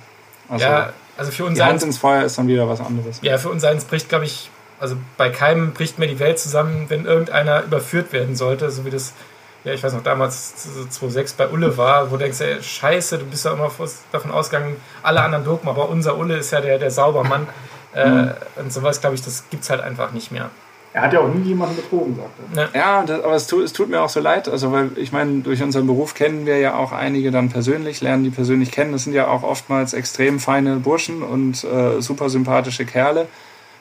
also, ja, also für uns die Hand ins Feuer ist dann wieder was anderes. Ja, für uns eins bricht, glaube ich, also bei keinem bricht mehr die Welt zusammen, wenn irgendeiner überführt werden sollte, so wie das, ja, ich weiß noch, damals 2006 bei Ulle war, wo du denkst, ey, scheiße, du bist ja immer davon ausgegangen, alle anderen Dopen, aber unser Ulle ist ja der, der Saubermann. Äh, mhm. und sowas, glaube ich, das gibt es halt einfach nicht mehr. Er hat ja auch nie jemanden betrogen, sagt er. Ja, das, aber es tut, es tut, mir auch so leid. Also, weil ich meine, durch unseren Beruf kennen wir ja auch einige dann persönlich, lernen die persönlich kennen. Das sind ja auch oftmals extrem feine Burschen und äh, super sympathische Kerle.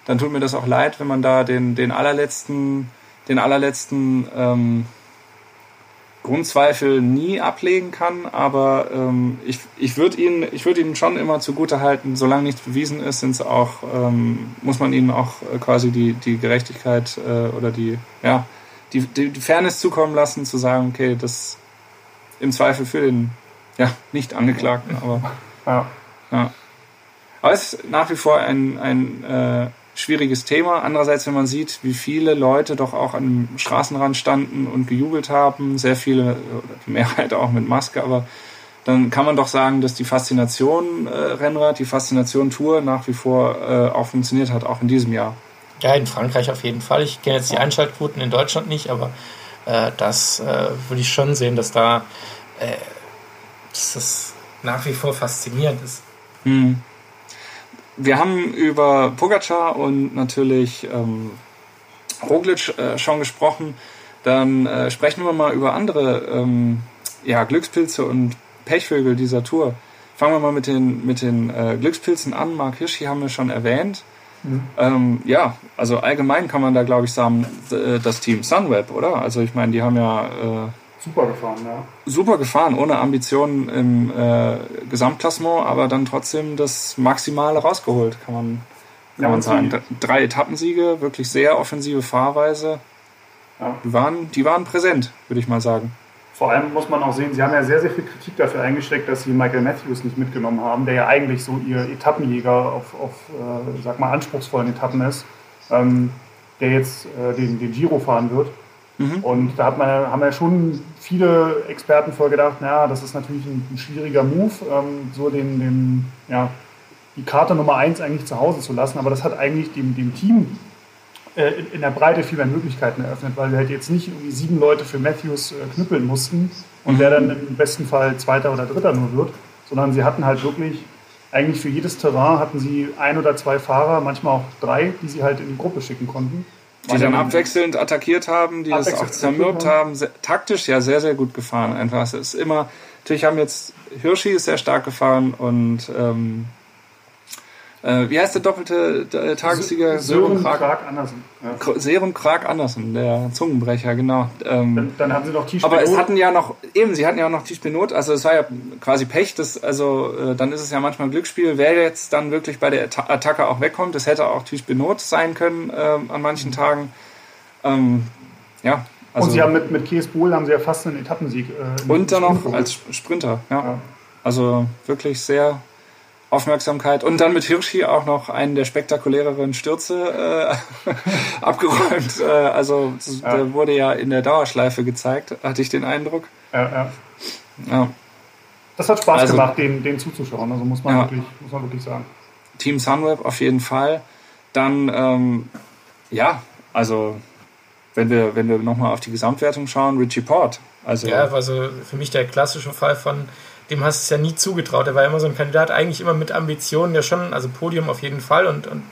Dann tut mir das auch leid, wenn man da den, den allerletzten, den allerletzten ähm, Grundzweifel nie ablegen kann, aber ähm, ich, ich würde ihn, ich würd ihnen schon immer zugute halten, solange nichts bewiesen ist, sind's auch, ähm, muss man ihnen auch äh, quasi die, die Gerechtigkeit äh, oder die, ja, die, die, die Fairness zukommen lassen, zu sagen, okay, das im Zweifel für den ja, nicht Angeklagten, aber ja. ja. Aber es ist nach wie vor ein, ein äh, schwieriges Thema. Andererseits, wenn man sieht, wie viele Leute doch auch an dem Straßenrand standen und gejubelt haben, sehr viele, die Mehrheit auch mit Maske, aber dann kann man doch sagen, dass die Faszination äh, Rennrad, die Faszination Tour nach wie vor äh, auch funktioniert hat, auch in diesem Jahr. Ja, in Frankreich auf jeden Fall. Ich kenne jetzt die Einschaltquoten in Deutschland nicht, aber äh, das äh, würde ich schon sehen, dass da äh, dass das nach wie vor faszinierend ist. Hm wir haben über Pogacar und natürlich ähm, Roglic äh, schon gesprochen. Dann äh, sprechen wir mal über andere ähm, ja, Glückspilze und Pechvögel dieser Tour. Fangen wir mal mit den, mit den äh, Glückspilzen an. Mark Hirschi haben wir schon erwähnt. Mhm. Ähm, ja, also allgemein kann man da, glaube ich, sagen, äh, das Team Sunweb, oder? Also ich meine, die haben ja äh, Super gefahren, ja. Super gefahren, ohne Ambitionen im äh, Gesamtklassement, aber dann trotzdem das Maximale rausgeholt, kann man, kann ja, man sagen. Drei Etappensiege, wirklich sehr offensive Fahrweise. Ja. Die, waren, die waren präsent, würde ich mal sagen. Vor allem muss man auch sehen, sie haben ja sehr, sehr viel Kritik dafür eingesteckt, dass sie Michael Matthews nicht mitgenommen haben, der ja eigentlich so ihr Etappenjäger auf, auf äh, sag mal, anspruchsvollen Etappen ist, ähm, der jetzt äh, den, den Giro fahren wird. Mhm. Und da hat man, haben ja schon viele Experten vorher gedacht, naja, das ist natürlich ein, ein schwieriger Move, ähm, so den, den, ja, die Karte Nummer 1 eigentlich zu Hause zu lassen. Aber das hat eigentlich dem, dem Team äh, in, in, der Breite viel mehr Möglichkeiten eröffnet, weil wir halt jetzt nicht irgendwie sieben Leute für Matthews äh, knüppeln mussten und wer dann im besten Fall Zweiter oder Dritter nur wird, sondern sie hatten halt wirklich eigentlich für jedes Terrain hatten sie ein oder zwei Fahrer, manchmal auch drei, die sie halt in die Gruppe schicken konnten. Die dann abwechselnd attackiert haben, die das auch zermürbt haben. Sehr, taktisch ja sehr, sehr gut gefahren einfach. Es ist immer, natürlich haben jetzt Hirschi ist sehr stark gefahren und ähm, äh, wie heißt der doppelte äh, Tagessieger? Sören Krag Andersen. Ja. Sören Krag Andersen, der Zungenbrecher, genau. Ähm, dann, dann, haben sie noch Tisch Aber es hatten ja noch, eben, sie hatten ja auch noch Tisch Benot, also es war ja quasi Pech, das, also äh, dann ist es ja manchmal ein Glücksspiel, wer jetzt dann wirklich bei der Attacke auch wegkommt. Das hätte auch Tisch Benot sein können äh, an manchen mhm. Tagen. Ähm, ja. Also, und sie haben mit, mit Kies Bohl haben sie ja fast einen Etappensieg. Äh, und dann noch als Sprinter, ja. ja. Also wirklich sehr Aufmerksamkeit. Und dann mit Hirschi auch noch einen der spektakuläreren Stürze äh, abgeräumt. Äh, also ja. der wurde ja in der Dauerschleife gezeigt, hatte ich den Eindruck. Ja, ja. ja. Das hat Spaß also, gemacht, dem, dem zuzuschauen. Also muss man, ja. wirklich, muss man wirklich sagen. Team Sunweb auf jeden Fall. Dann, ähm, ja, also wenn wir, wenn wir nochmal auf die Gesamtwertung schauen, Richie Port. Also, ja, also für mich der klassische Fall von dem hast du es ja nie zugetraut. Er war immer so ein Kandidat, eigentlich immer mit Ambitionen, der schon, also Podium auf jeden Fall und, und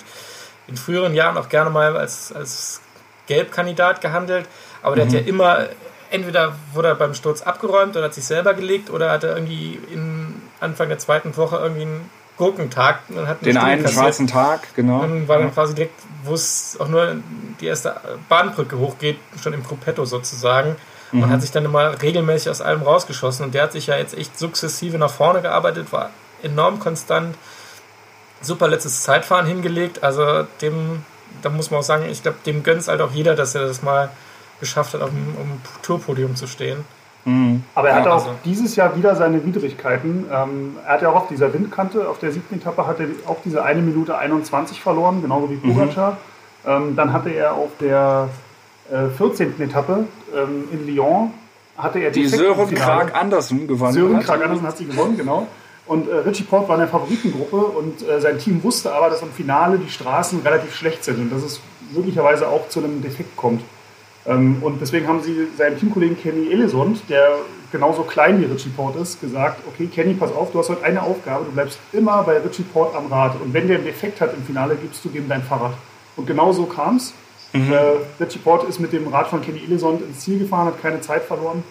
in früheren Jahren auch gerne mal als, als Gelbkandidat gehandelt. Aber der mhm. hat ja immer, entweder wurde er beim Sturz abgeräumt oder hat sich selber gelegt oder hat er irgendwie in Anfang der zweiten Woche irgendwie einen Gurkentag. Und hat Den einen kassiert. schwarzen Tag, genau. Und war dann quasi direkt, wo es auch nur die erste Bahnbrücke hochgeht, schon im Gruppetto sozusagen mhm. und hat sich dann immer regelmäßig aus allem rausgeschossen. Und der hat sich ja jetzt echt sukzessive nach vorne gearbeitet, war enorm konstant, super letztes Zeitfahren hingelegt. Also dem, da muss man auch sagen, ich glaube, dem gönnt es halt auch jeder, dass er das mal geschafft hat, auf dem, dem Tourpodium zu stehen. Mhm. Aber er hat ja, auch also. dieses Jahr wieder seine Widrigkeiten. Ähm, er hat ja auch auf dieser Windkante, auf der siebten Etappe, hat er auch diese eine Minute 21 verloren, genauso wie Pogacar. Mhm. Ähm, dann hatte er auf der 14. Äh, Etappe ähm, in Lyon hatte er die Sören Krag Andersen gewonnen. Sören Krag Andersen hat sie gewonnen, genau. Und äh, Richie Port war in der Favoritengruppe und äh, sein Team wusste aber, dass im Finale die Straßen relativ schlecht sind und dass es möglicherweise auch zu einem Defekt kommt. Ähm, und deswegen haben sie seinem Teamkollegen Kenny Elizond, der genauso klein wie Richie Port ist, gesagt, okay Kenny, pass auf, du hast heute eine Aufgabe, du bleibst immer bei Richie Port am Rad und wenn der einen Defekt hat im Finale, gibst du dem dein Fahrrad. Und genau so kam es. Mhm. Äh, Richie Port ist mit dem Rad von Kenny Elizond ins Ziel gefahren, hat keine Zeit verloren.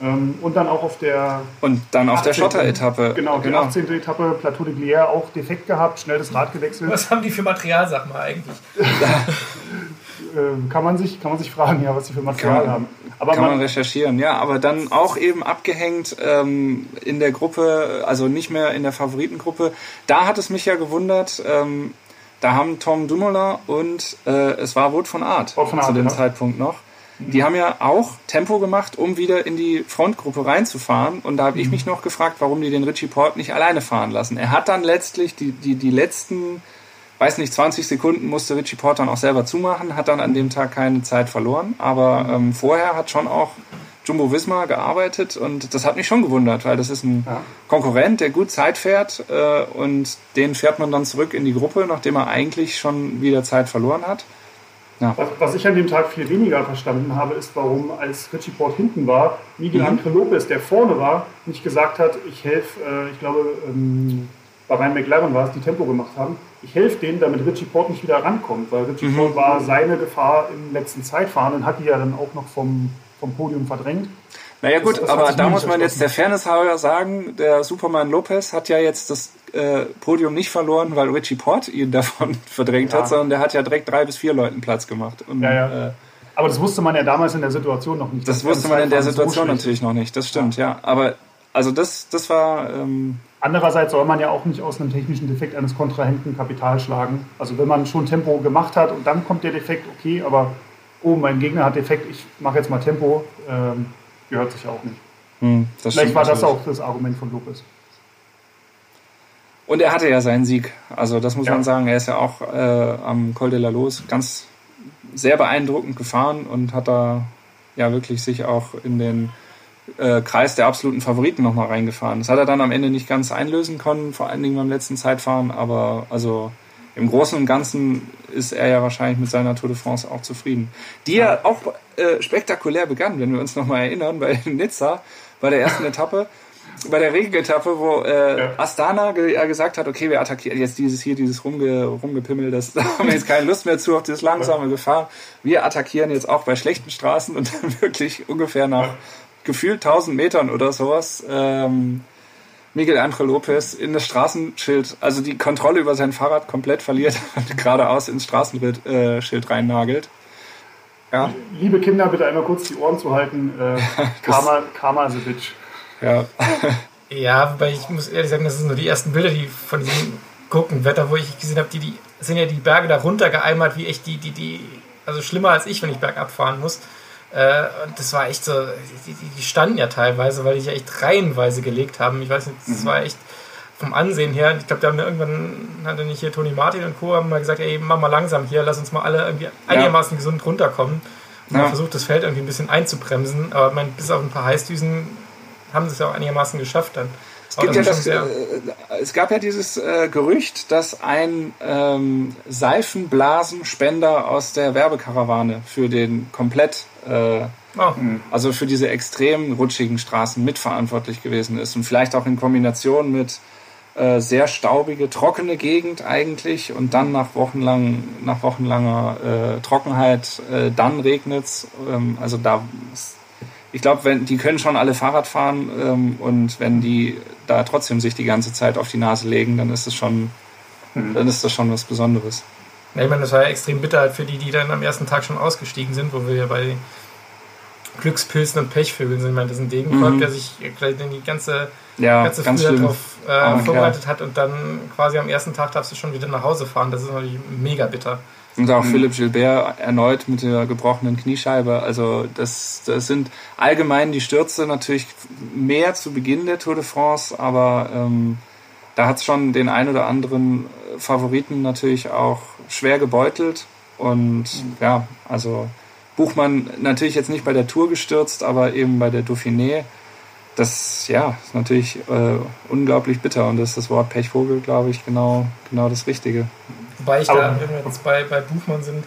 Ähm, und dann auch auf der. Und dann auf 18. der Schotter-Etappe. Genau, genau. die 18. Etappe, Plateau de Glière, auch defekt gehabt, schnell das Rad gewechselt. Was haben die für Material, sag mal eigentlich? äh, kann, man sich, kann man sich fragen, ja, was sie für Material kann, haben. Aber kann man, man, recherchieren, ja. Aber dann auch eben abgehängt ähm, in der Gruppe, also nicht mehr in der Favoritengruppe. Da hat es mich ja gewundert. Ähm, da haben Tom Dumoulin und äh, es war Wout von Art von Art zu dem ja. Zeitpunkt noch. Mhm. Die haben ja auch Tempo gemacht, um wieder in die Frontgruppe reinzufahren. Und da habe mhm. ich mich noch gefragt, warum die den Richie Port nicht alleine fahren lassen. Er hat dann letztlich die, die, die letzten, weiß nicht, 20 Sekunden musste Richie Port dann auch selber zumachen, hat dann an dem Tag keine Zeit verloren. Aber mhm. ähm, vorher hat schon auch Jumbo Visma gearbeitet und das hat mich schon gewundert, weil das ist ein ja. Konkurrent, der gut Zeit fährt äh, und den fährt man dann zurück in die Gruppe, nachdem er eigentlich schon wieder Zeit verloren hat. Ja. Was, was, ich an dem Tag viel weniger verstanden habe, ist, warum, als Richie Port hinten war, Miguel mhm. Angel Lopez, der vorne war, nicht gesagt hat, ich helfe, äh, ich glaube, ähm, bei Ryan McLaren war es, die Tempo gemacht haben, ich helfe denen, damit Richie Port nicht wieder rankommt, weil Richie mhm. Port war seine Gefahr im letzten Zeitfahren und hat die ja dann auch noch vom vom Podium verdrängt. Naja gut, das, aber da muss man jetzt der Fairness halber sagen, der Superman Lopez hat ja jetzt das äh, Podium nicht verloren, weil Richie Port ihn davon verdrängt ja. hat, sondern der hat ja direkt drei bis vier Leuten Platz gemacht. Und, ja, ja. Äh, aber das wusste man ja damals in der Situation noch nicht. Das, wusste man in der Situation so natürlich noch nicht, das stimmt, ja. ja. Aber also das, das war... Ähm, Andererseits soll man ja auch nicht aus einem technischen Defekt eines Kontrahenten Kapital schlagen. Also wenn man schon Tempo gemacht hat und dann kommt der Defekt, okay, aber oh, mein Gegner hat Defekt, ich mache jetzt mal Tempo, ähm, gehört sich auch nicht. Hm, Vielleicht war das auch das Argument von Lopez. Und er hatte ja seinen Sieg. Also das muss ja. man sagen. Er ist ja auch äh, am Col de la Los ganz sehr beeindruckend gefahren und hat da ja wirklich sich auch in den äh, Kreis der absoluten Favoriten nochmal reingefahren. Das hat er dann am Ende nicht ganz einlösen können, vor allen Dingen beim letzten Zeitfahren, aber also im Großen und Ganzen ist er ja wahrscheinlich mit seiner Tour de France auch zufrieden. Die ja auch äh, spektakulär begann, wenn wir uns nochmal erinnern, bei Nizza, bei der ersten Etappe bei der Regenetappe, wo äh, ja. Astana ge ja, gesagt hat, okay, wir attackieren jetzt dieses hier, dieses Rumge Rumgepimmel, das da haben wir jetzt keine Lust mehr zu auf das langsame Gefahr. Wir attackieren jetzt auch bei schlechten Straßen und dann wirklich ungefähr nach gefühlt 1000 Metern oder sowas ähm, Miguel Angel Lopez in das Straßenschild, also die Kontrolle über sein Fahrrad komplett verliert und geradeaus ins Straßenschild äh, reinnagelt. Ja. Liebe Kinder, bitte einmal kurz die Ohren zu halten. Äh, Karma, Karma is a bitch. Ja. ja, wobei ich muss ehrlich sagen, das sind nur die ersten Bilder, die von diesem Gurkenwetter, wo ich gesehen habe, die, die sind ja die Berge da runter geeimert, wie echt die, die, die, also schlimmer als ich, wenn ich bergab fahren muss. Äh, und das war echt so, die, die, standen ja teilweise, weil die sich ja echt reihenweise gelegt haben. Ich weiß nicht, das mhm. war echt vom Ansehen her. Ich glaube, da haben wir irgendwann, hatte nicht hier Toni Martin und Co. haben mal gesagt, ey, mach mal langsam hier, lass uns mal alle irgendwie einigermaßen ja. gesund runterkommen. Und ja. versucht, das Feld irgendwie ein bisschen einzubremsen. Aber mein, bis auf ein paar Heißdüsen haben sie es ja auch einigermaßen geschafft dann. Es, gibt ja das, äh, es gab ja dieses äh, Gerücht, dass ein ähm, Seifenblasenspender aus der Werbekarawane für den komplett, äh, oh. also für diese extrem rutschigen Straßen mitverantwortlich gewesen ist und vielleicht auch in Kombination mit äh, sehr staubige, trockene Gegend eigentlich und dann nach wochenlang, nach wochenlanger äh, Trockenheit, äh, dann regnet's. Ähm, also da ich glaube, wenn die können schon alle Fahrrad fahren ähm, und wenn die da trotzdem sich die ganze Zeit auf die Nase legen, dann ist es schon, mhm. dann ist das schon was Besonderes. Ja, ich meine, das war ja extrem bitter halt für die, die dann am ersten Tag schon ausgestiegen sind, wo wir ja bei Glückspilzen und Pechvögeln sind. Ich meine, das ist ein Degenkolb, mhm. der sich die ganze, ja, ganze ganz Frühjahr darauf äh, vorbereitet hat und dann quasi am ersten Tag darfst du schon wieder nach Hause fahren. Das ist natürlich mega bitter. Und auch mhm. Philipp Gilbert erneut mit der gebrochenen Kniescheibe. Also das, das sind allgemein die Stürze natürlich mehr zu Beginn der Tour de France, aber ähm, da hat es schon den ein oder anderen Favoriten natürlich auch schwer gebeutelt. Und mhm. ja, also Buchmann natürlich jetzt nicht bei der Tour gestürzt, aber eben bei der Dauphiné. Das ja, ist natürlich äh, unglaublich bitter und das ist das Wort Pechvogel, glaube ich, genau, genau das Richtige. Wobei ich da, wenn wir jetzt bei, bei Buchmann sind,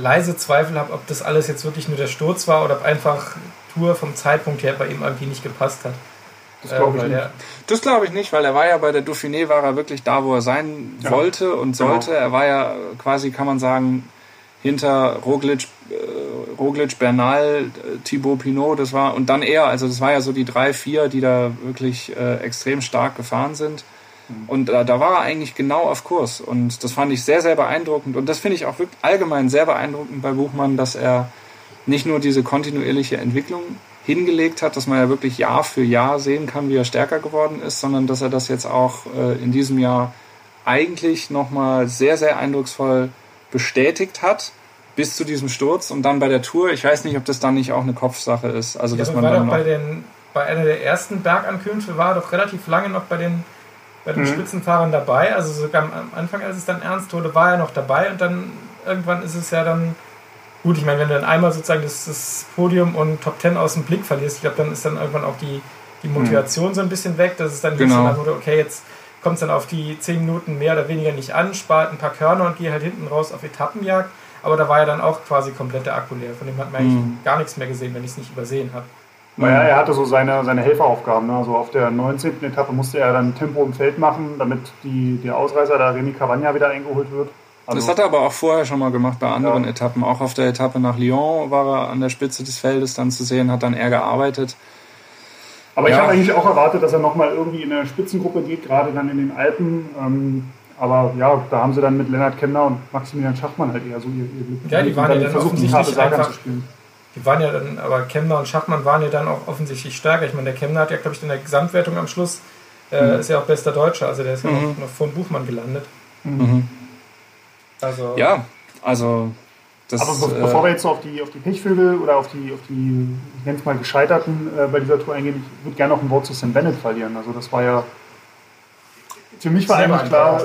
leise Zweifel habe, ob das alles jetzt wirklich nur der Sturz war oder ob einfach Tour vom Zeitpunkt her bei ihm irgendwie nicht gepasst hat. Das glaube ich, äh, nicht. glaub ich nicht, weil er war ja bei der Dauphiné, war er wirklich da, wo er sein ja. wollte und genau. sollte. Genau. Er war ja quasi, kann man sagen, hinter Roglic, äh, Roglic Bernal, äh, Thibaut Pinot, das war, und dann er, also das war ja so die drei, vier, die da wirklich äh, extrem stark gefahren sind. Und äh, da war er eigentlich genau auf Kurs. Und das fand ich sehr, sehr beeindruckend. Und das finde ich auch wirklich allgemein sehr beeindruckend bei Buchmann, dass er nicht nur diese kontinuierliche Entwicklung hingelegt hat, dass man ja wirklich Jahr für Jahr sehen kann, wie er stärker geworden ist, sondern dass er das jetzt auch äh, in diesem Jahr eigentlich nochmal sehr, sehr eindrucksvoll bestätigt hat bis zu diesem Sturz und dann bei der Tour. Ich weiß nicht, ob das dann nicht auch eine Kopfsache ist. Also, ja, dass man war dann doch bei, den, bei einer der ersten Bergankünfte war er doch relativ lange noch bei den bei den mhm. Spitzenfahrern dabei. Also sogar am Anfang, als es dann ernst wurde, war er noch dabei und dann irgendwann ist es ja dann gut. Ich meine, wenn du dann einmal sozusagen das, das Podium und Top Ten aus dem Blick verlierst, ich glaube, dann ist dann irgendwann auch die, die Motivation mhm. so ein bisschen weg, dass es dann genau. so wurde, okay, jetzt kommt es dann auf die 10 Minuten mehr oder weniger nicht an, spart ein paar Körner und gehe halt hinten raus auf Etappenjagd. Aber da war ja dann auch quasi komplett der Akku leer. Von dem hat man mhm. eigentlich gar nichts mehr gesehen, wenn ich es nicht übersehen habe. Naja, er hatte so seine, seine Helferaufgaben. Ne? Also auf der 19. Etappe musste er dann Tempo im Feld machen, damit die, der Ausreißer, da Remy Cavagna, wieder eingeholt wird. Also das hat er aber auch vorher schon mal gemacht bei anderen ja. Etappen. Auch auf der Etappe nach Lyon war er an der Spitze des Feldes dann zu sehen, hat dann eher gearbeitet. Aber ja. ich habe eigentlich auch erwartet, dass er nochmal irgendwie in eine Spitzengruppe geht, gerade dann in den Alpen. Ähm, aber ja, da haben sie dann mit Lennart Kemner und Maximilian Schachmann halt eher so ihr, ihr Glück. Ja, die waren ja dann versucht, die harte Saga zu spielen. Die waren ja dann, aber Kemner und Schachmann waren ja dann auch offensichtlich stärker. Ich meine, der Kemner hat ja, glaube ich, in der Gesamtwertung am Schluss, äh, mhm. ist ja auch bester Deutscher, also der ist ja mhm. noch, noch vor dem Buchmann gelandet. Mhm. Also, ja, also das, Aber be äh, bevor wir jetzt so auf die, auf die Pechvögel oder auf die, auf die ich nenne es mal Gescheiterten äh, bei dieser Tour eingehen, ich würde gerne noch ein Wort zu Sam Bennett verlieren. Also das war ja, für mich war eigentlich klar,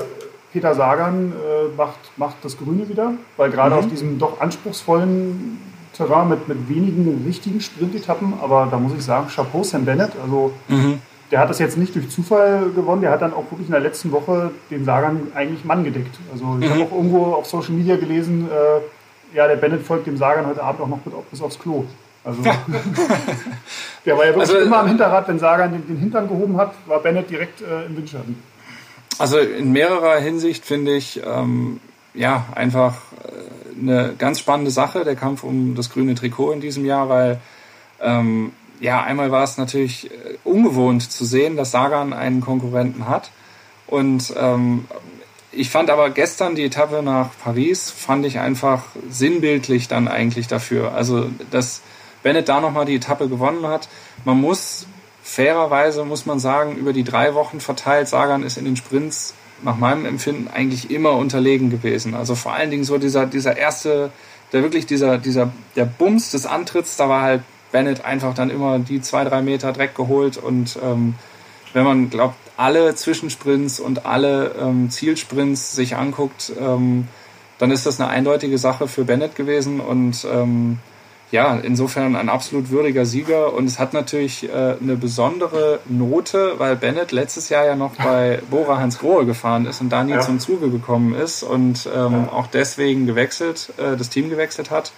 Peter Sagan äh, macht, macht das Grüne wieder, weil gerade mhm. auf diesem doch anspruchsvollen Terrain mit, mit wenigen richtigen Sprintetappen, aber da muss ich sagen, Chapeau Sam Bennett. Also mhm. der hat das jetzt nicht durch Zufall gewonnen, der hat dann auch wirklich in der letzten Woche den Sagern eigentlich Mann gedeckt. Also ich mhm. habe auch irgendwo auf Social Media gelesen, äh, ja, der Bennett folgt dem Sagern heute Abend auch noch bis aufs Klo. Also der war ja wirklich also, immer am Hinterrad, wenn Sagan den, den Hintern gehoben hat, war Bennett direkt äh, im Windschatten. Also in mehrerer Hinsicht finde ich ähm, ja einfach äh, eine ganz spannende Sache, der Kampf um das grüne Trikot in diesem Jahr, weil ähm, ja, einmal war es natürlich äh, ungewohnt zu sehen, dass Sagan einen Konkurrenten hat. Und ähm, ich fand aber gestern die Etappe nach Paris, fand ich einfach sinnbildlich dann eigentlich dafür. Also, dass Bennett da nochmal die Etappe gewonnen hat. Man muss, fairerweise muss man sagen, über die drei Wochen verteilt, Sagan ist in den Sprints nach meinem Empfinden eigentlich immer unterlegen gewesen. Also vor allen Dingen so dieser, dieser erste, der wirklich dieser, dieser, der Bums des Antritts, da war halt Bennett einfach dann immer die zwei, drei Meter Dreck geholt und ähm, wenn man glaubt, alle Zwischensprints und alle ähm, Zielsprints sich anguckt, ähm, dann ist das eine eindeutige Sache für Bennett gewesen und ähm, ja, insofern ein absolut würdiger Sieger und es hat natürlich äh, eine besondere Note, weil Bennett letztes Jahr ja noch bei Bora Hans Grohe gefahren ist und da nie ja. zum Zuge gekommen ist und ähm, ja. auch deswegen gewechselt, äh, das Team gewechselt hat.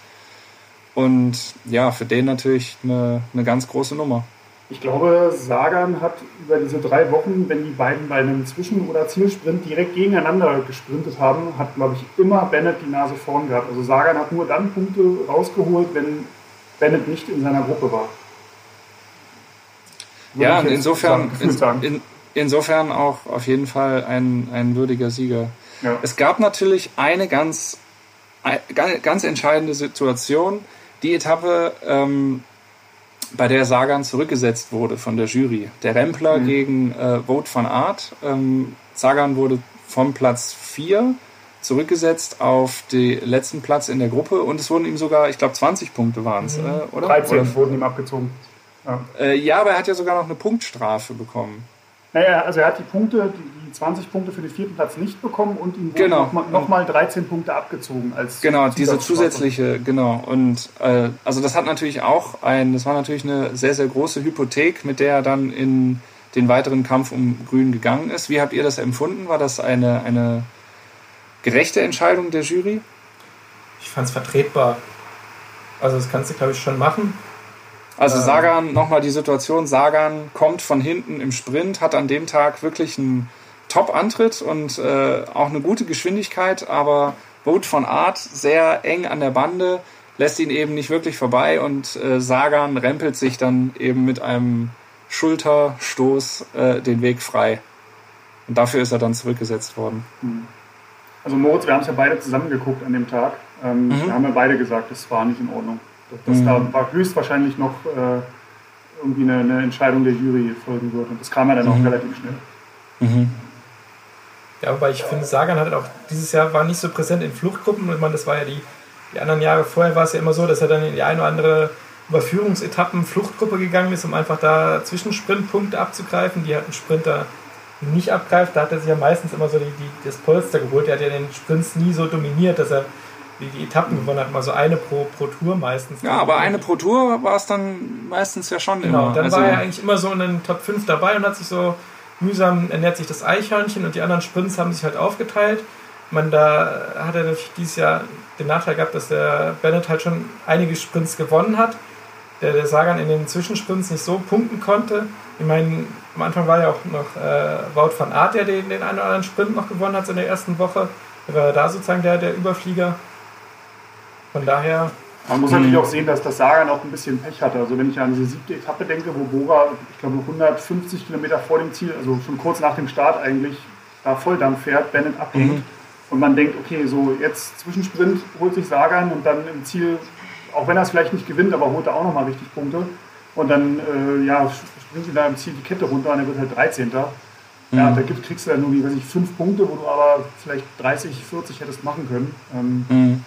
Und ja, für den natürlich eine, eine ganz große Nummer. Ich glaube, Sagan hat über diese drei Wochen, wenn die beiden bei einem Zwischen- oder Zielsprint direkt gegeneinander gesprintet haben, hat, glaube ich, immer Bennett die Nase vorn gehabt. Also Sagan hat nur dann Punkte rausgeholt, wenn Bennett nicht in seiner Gruppe war. Würde ja, insofern, sagen, in, insofern auch auf jeden Fall ein, ein würdiger Sieger. Ja. Es gab natürlich eine ganz, ganz entscheidende Situation die Etappe, ähm, bei der Sagan zurückgesetzt wurde von der Jury. Der Rempler mhm. gegen äh, Vote von Art. Ähm, Sagan wurde vom Platz 4 zurückgesetzt auf den letzten Platz in der Gruppe und es wurden ihm sogar, ich glaube 20 Punkte waren es, mhm. äh, oder? 13 oder? wurden ihm abgezogen. Ja. Äh, ja, aber er hat ja sogar noch eine Punktstrafe bekommen. Naja, also er hat die Punkte, die 20 Punkte für den vierten Platz nicht bekommen und ihm wurden genau. nochmal noch mal 13 Punkte abgezogen als Genau, diese zusätzliche, genau. Und äh, also das hat natürlich auch ein, das war natürlich eine sehr, sehr große Hypothek, mit der er dann in den weiteren Kampf um Grün gegangen ist. Wie habt ihr das empfunden? War das eine, eine gerechte Entscheidung der Jury? Ich fand es vertretbar. Also das kannst du, glaube ich, schon machen. Also ähm. Sagan, nochmal die Situation, Sagan kommt von hinten im Sprint, hat an dem Tag wirklich einen Top-Antritt und äh, auch eine gute Geschwindigkeit, aber Boot von Art sehr eng an der Bande, lässt ihn eben nicht wirklich vorbei und äh, Sagan rempelt sich dann eben mit einem Schulterstoß äh, den Weg frei. Und dafür ist er dann zurückgesetzt worden. Hm. Also Moritz, wir haben es ja beide zusammengeguckt an dem Tag. Ähm, mhm. Da haben wir beide gesagt, es war nicht in Ordnung. Dass mhm. da war höchstwahrscheinlich noch äh, irgendwie eine, eine, Entscheidung der Jury folgen wird. Und das kam ja dann mhm. auch relativ schnell. Ja, wobei ich finde, Sagan hat auch dieses Jahr war nicht so präsent in Fluchtgruppen. Ich meine, das war ja die, die anderen Jahre vorher war es ja immer so, dass er dann in die eine oder andere Überführungsetappen Fluchtgruppe gegangen ist, um einfach da Zwischensprintpunkte abzugreifen. Die hat ein Sprinter nicht abgreift. Da hat er sich ja meistens immer so die, die, das Polster geholt. Er hat ja den Sprints nie so dominiert, dass er die, die Etappen gewonnen hat, mal so eine pro, pro Tour meistens. Ja, aber eine pro Tour war es dann meistens ja schon genau, immer. Genau, dann also war er eigentlich immer so in den Top 5 dabei und hat sich so mühsam ernährt sich das Eichhörnchen und die anderen Sprints haben sich halt aufgeteilt. Man, da hat er natürlich dieses Jahr den Nachteil gehabt, dass der Bennett halt schon einige Sprints gewonnen hat. Der, der Sagan in den Zwischensprints nicht so punkten konnte. Ich meine, am Anfang war ja auch noch äh, Wout van Aert, der den, den einen oder anderen Sprint noch gewonnen hat in der ersten Woche. Der war da sozusagen der, der Überflieger. Von daher. Man muss natürlich auch sehen, dass das Sagan auch ein bisschen Pech hatte. Also wenn ich an diese siebte Etappe denke, wo Bora, ich glaube 150 Kilometer vor dem Ziel, also schon kurz nach dem Start eigentlich, da Volldampf fährt, Bennett abhängt. Mhm. Und man denkt, okay, so jetzt Zwischensprint holt sich Sagan und dann im Ziel, auch wenn er es vielleicht nicht gewinnt, aber holt er auch nochmal richtig Punkte. Und dann äh, ja, springt ihn da im Ziel die Kette runter und er wird halt 13. Mhm. Ja, da kriegst du dann nur, wie weiß ich, fünf Punkte, wo du aber vielleicht 30, 40 hättest machen können. Ähm, mhm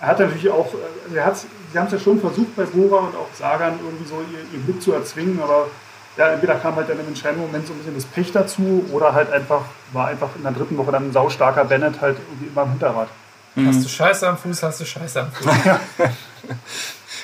er hat natürlich auch, also er hat, sie haben es ja schon versucht bei Bora und auch Sagan irgendwie so ihr, ihr Glück zu erzwingen, aber ja, entweder kam halt dann im entscheidenden Moment so ein bisschen das Pech dazu oder halt einfach, war einfach in der dritten Woche dann ein saustarker Bennett halt irgendwie immer im Hinterrad. Mhm. Hast du Scheiße am Fuß, hast du Scheiße am Fuß.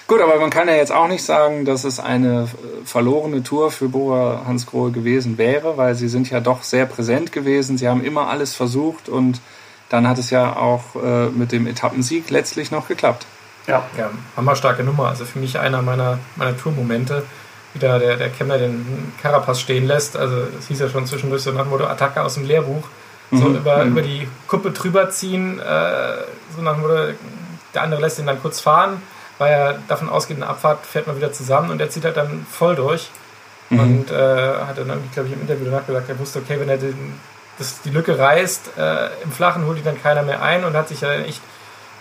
Gut, aber man kann ja jetzt auch nicht sagen, dass es eine verlorene Tour für Bora Hansgrohe gewesen wäre, weil sie sind ja doch sehr präsent gewesen. Sie haben immer alles versucht und dann hat es ja auch äh, mit dem Etappensieg letztlich noch geklappt. Ja, ja, hammerstarke Nummer. Also für mich einer meiner, meiner Tourmomente, wie da der, der Kemmer den Carapaz stehen lässt. Also es hieß ja schon zwischendurch so nach Motto Attacke aus dem Lehrbuch. So mhm. über, mhm. über die Kuppe drüber ziehen, äh, so nach Motto, der andere lässt ihn dann kurz fahren, weil er davon ausgeht, in der Abfahrt fährt man wieder zusammen und er zieht halt dann voll durch. Mhm. Und äh, hat dann, glaube ich, im Interview danach gesagt, er wusste, okay, wenn er den, das, die Lücke reißt, äh, im Flachen holt ihn dann keiner mehr ein und hat sich ja echt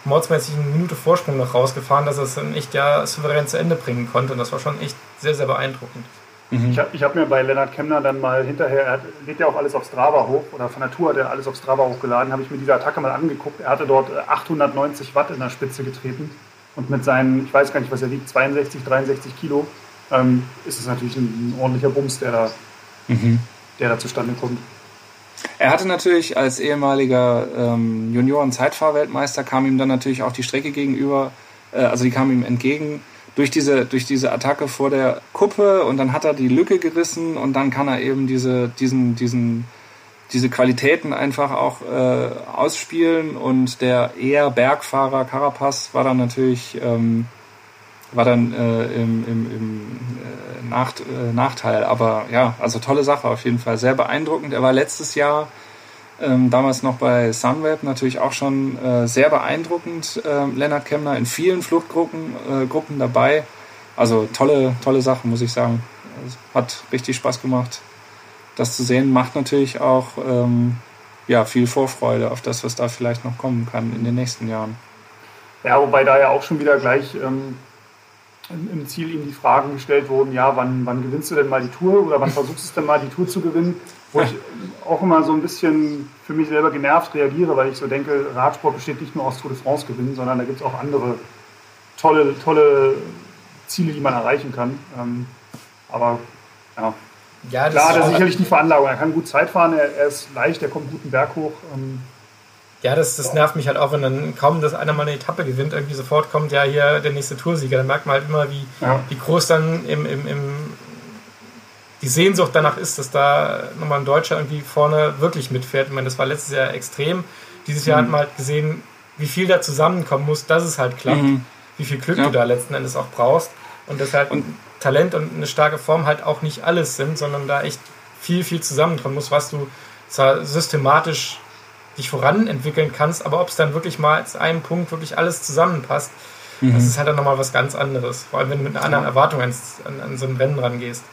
mordsmäßig eine Minute Vorsprung noch rausgefahren, dass er es dann echt ja souverän zu Ende bringen konnte. Und das war schon echt sehr, sehr beeindruckend. Mhm. Ich habe ich hab mir bei Lennart Kemner dann mal hinterher, er lädt ja auch alles auf Strava hoch, oder von Natur hat er alles auf Strava hochgeladen, habe ich mir diese Attacke mal angeguckt. Er hatte dort 890 äh, Watt in der Spitze getreten und mit seinen, ich weiß gar nicht, was er wiegt, 62, 63 Kilo, ähm, ist es natürlich ein, ein, ordentlicher Bums, der da, mhm. der da zustande kommt. Er hatte natürlich als ehemaliger ähm, Junioren-Zeitfahrweltmeister kam ihm dann natürlich auch die Strecke gegenüber, äh, also die kam ihm entgegen durch diese, durch diese Attacke vor der Kuppe und dann hat er die Lücke gerissen und dann kann er eben diese, diesen, diesen, diese Qualitäten einfach auch äh, ausspielen und der eher Bergfahrer Carapaz war dann natürlich ähm, war dann äh, im, im, im äh, Nacht, äh, Nachteil. Aber ja, also tolle Sache auf jeden Fall. Sehr beeindruckend. Er war letztes Jahr ähm, damals noch bei Sunweb natürlich auch schon äh, sehr beeindruckend. Äh, Lennart Kemner in vielen Fluchtgruppen äh, Gruppen dabei. Also tolle, tolle Sache, muss ich sagen. Hat richtig Spaß gemacht. Das zu sehen macht natürlich auch ähm, ja, viel Vorfreude auf das, was da vielleicht noch kommen kann in den nächsten Jahren. Ja, wobei da ja auch schon wieder gleich ähm, im Ziel ihm die Fragen gestellt wurden, ja, wann, wann gewinnst du denn mal die Tour oder wann versuchst du denn mal die Tour zu gewinnen? Wo ich auch immer so ein bisschen für mich selber genervt reagiere, weil ich so denke, Radsport besteht nicht nur aus Tour de France gewinnen, sondern da gibt es auch andere tolle, tolle Ziele, die man erreichen kann. Ähm, aber ja, ja klar hat er sicherlich die Veranlagung. Er kann gut Zeit fahren, er, er ist leicht, er kommt guten Berg hoch. Ja, das, das nervt mich halt auch, wenn dann kaum, dass einer mal eine Etappe gewinnt, irgendwie sofort kommt ja hier der nächste Toursieger. Dann merkt man halt immer, wie, ja. wie groß dann im, im, im die Sehnsucht danach ist, dass da nochmal ein Deutscher irgendwie vorne wirklich mitfährt. Ich meine, das war letztes Jahr extrem. Dieses Jahr mhm. hat man halt gesehen, wie viel da zusammenkommen muss, dass es halt klappt. Mhm. Wie viel Glück ja. du da letzten Endes auch brauchst. Und dass halt und Talent und eine starke Form halt auch nicht alles sind, sondern da echt viel, viel zusammenkommen muss, was du zwar systematisch dich voranentwickeln kannst, aber ob es dann wirklich mal zu einem Punkt wirklich alles zusammenpasst, mhm. das ist halt dann nochmal was ganz anderes. Vor allem, wenn du mit einer anderen Erwartung an, an so ein Rennen rangehst.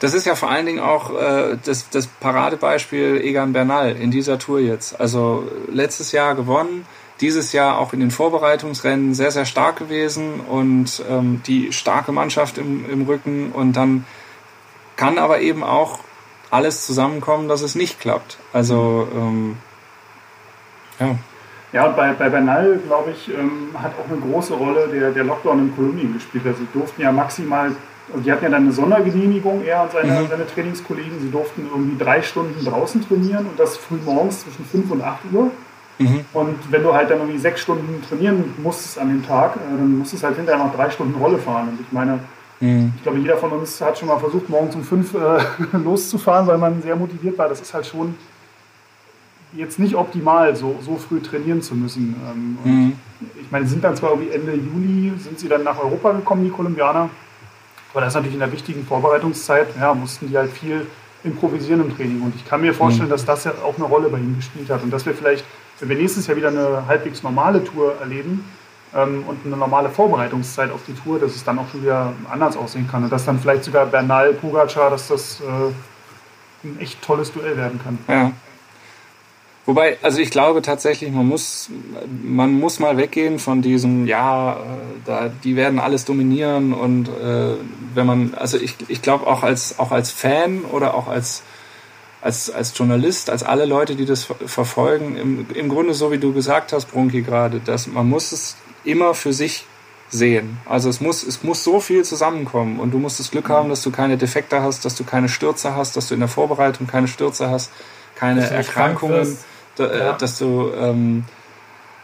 Das ist ja vor allen Dingen auch äh, das, das Paradebeispiel Egan Bernal in dieser Tour jetzt. Also letztes Jahr gewonnen, dieses Jahr auch in den Vorbereitungsrennen sehr, sehr stark gewesen und ähm, die starke Mannschaft im, im Rücken und dann kann aber eben auch alles zusammenkommen, dass es nicht klappt. Also ähm, ja. Ja, und bei, bei Bernal, glaube ich, ähm, hat auch eine große Rolle der, der Lockdown in Kolumbien gespielt. Also sie durften ja maximal, also die hatten ja dann eine Sondergenehmigung, er und seine, mhm. seine Trainingskollegen, sie durften irgendwie drei Stunden draußen trainieren und das früh morgens zwischen 5 und 8 Uhr. Mhm. Und wenn du halt dann irgendwie sechs Stunden trainieren musstest an dem Tag, äh, dann musstest du halt hinterher noch drei Stunden Rolle fahren. Und ich meine, mhm. ich glaube, jeder von uns hat schon mal versucht, morgens um fünf äh, loszufahren, weil man sehr motiviert war. Das ist halt schon jetzt nicht optimal, so, so früh trainieren zu müssen. Ähm, mhm. Ich meine, sind dann zwar irgendwie Ende Juli, sind sie dann nach Europa gekommen, die Kolumbianer, aber das ist natürlich in der wichtigen Vorbereitungszeit, ja, mussten die halt viel improvisieren im Training. Und ich kann mir vorstellen, mhm. dass das ja auch eine Rolle bei ihnen gespielt hat und dass wir vielleicht, wenn wir nächstes Jahr wieder eine halbwegs normale Tour erleben, ähm, und eine normale Vorbereitungszeit auf die Tour, dass es dann auch schon wieder anders aussehen kann. Und dass dann vielleicht sogar Bernal, Pogacar, dass das äh, ein echt tolles Duell werden kann. Ja. Wobei, also ich glaube tatsächlich, man muss, man muss mal weggehen von diesem, ja, äh, da, die werden alles dominieren und äh, wenn man, also ich, ich glaube auch als, auch als Fan oder auch als, als, als Journalist, als alle Leute, die das verfolgen, im, im Grunde so wie du gesagt hast, Brunki gerade, dass man muss es immer für sich sehen. Also es muss, es muss so viel zusammenkommen und du musst das Glück haben, dass du keine Defekte hast, dass du keine Stürze hast, dass du in der Vorbereitung keine Stürze hast, keine Erkrankungen da, äh, ja. dass du ähm,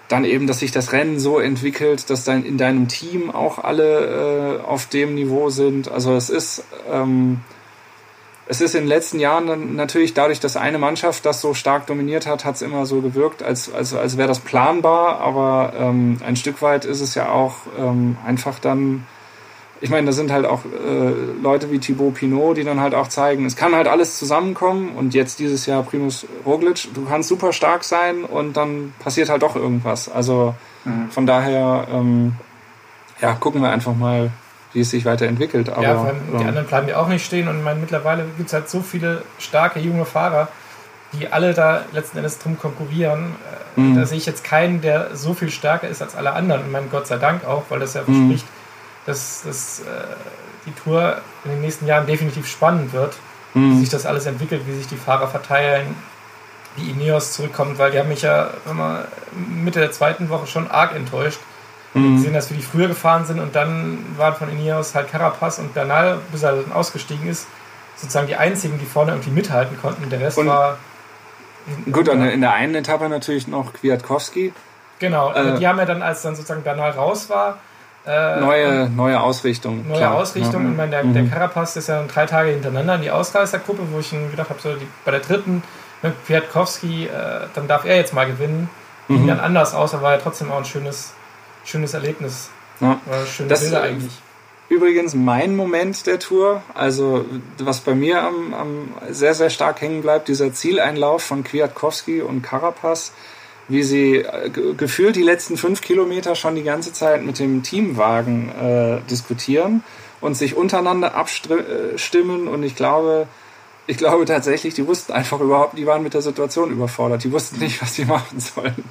dann eben, dass sich das Rennen so entwickelt, dass dann in deinem Team auch alle äh, auf dem Niveau sind. Also es ist, ähm, es ist in den letzten Jahren dann natürlich dadurch, dass eine Mannschaft das so stark dominiert hat, hat es immer so gewirkt, als, als, als wäre das planbar, aber ähm, ein Stück weit ist es ja auch ähm, einfach dann ich meine, da sind halt auch äh, Leute wie Thibaut Pinot, die dann halt auch zeigen, es kann halt alles zusammenkommen und jetzt dieses Jahr Primus Roglic, du kannst super stark sein und dann passiert halt doch irgendwas. Also mhm. von daher, ähm, ja, gucken wir einfach mal, wie es sich weiterentwickelt. Aber, ja, vor allem die anderen bleiben ja auch nicht stehen und ich meine, mittlerweile gibt es halt so viele starke junge Fahrer, die alle da letzten Endes drum konkurrieren. Äh, mhm. Da sehe ich jetzt keinen, der so viel stärker ist als alle anderen. Ich meine, Gott sei Dank auch, weil das ja mhm. Dass, dass äh, die Tour in den nächsten Jahren definitiv spannend wird, mhm. wie sich das alles entwickelt, wie sich die Fahrer verteilen, wie Ineos zurückkommt, weil die haben mich ja immer Mitte der zweiten Woche schon arg enttäuscht. Mhm. gesehen, dass wir die früher gefahren sind und dann waren von Ineos halt Carapaz und Bernal, bis er dann ausgestiegen ist, sozusagen die einzigen, die vorne irgendwie mithalten konnten. Der Rest und war. Gut, und in der einen Etappe natürlich noch Kwiatkowski. Genau, äh, die haben ja dann, als dann sozusagen Bernal raus war, äh, neue, neue Ausrichtung. Neue klar. Ausrichtung. Ja. Ich meine, der, mhm. der Carapaz ist ja drei Tage hintereinander in die Ausreißergruppe, wo ich gedacht habe, so die, bei der dritten mit Kwiatkowski, äh, dann darf er jetzt mal gewinnen. Mhm. Ging dann anders aus, aber war ja trotzdem auch ein schönes, schönes Erlebnis. Ja. schöne das, Bilder eigentlich. Übrigens mein Moment der Tour, also was bei mir am, am sehr, sehr stark hängen bleibt, dieser Zieleinlauf von Kwiatkowski und Carapaz wie sie äh, gefühlt die letzten fünf Kilometer schon die ganze Zeit mit dem Teamwagen äh, diskutieren und sich untereinander abstimmen. Und ich glaube, ich glaube tatsächlich, die wussten einfach überhaupt, die waren mit der Situation überfordert. Die wussten nicht, was sie machen sollen.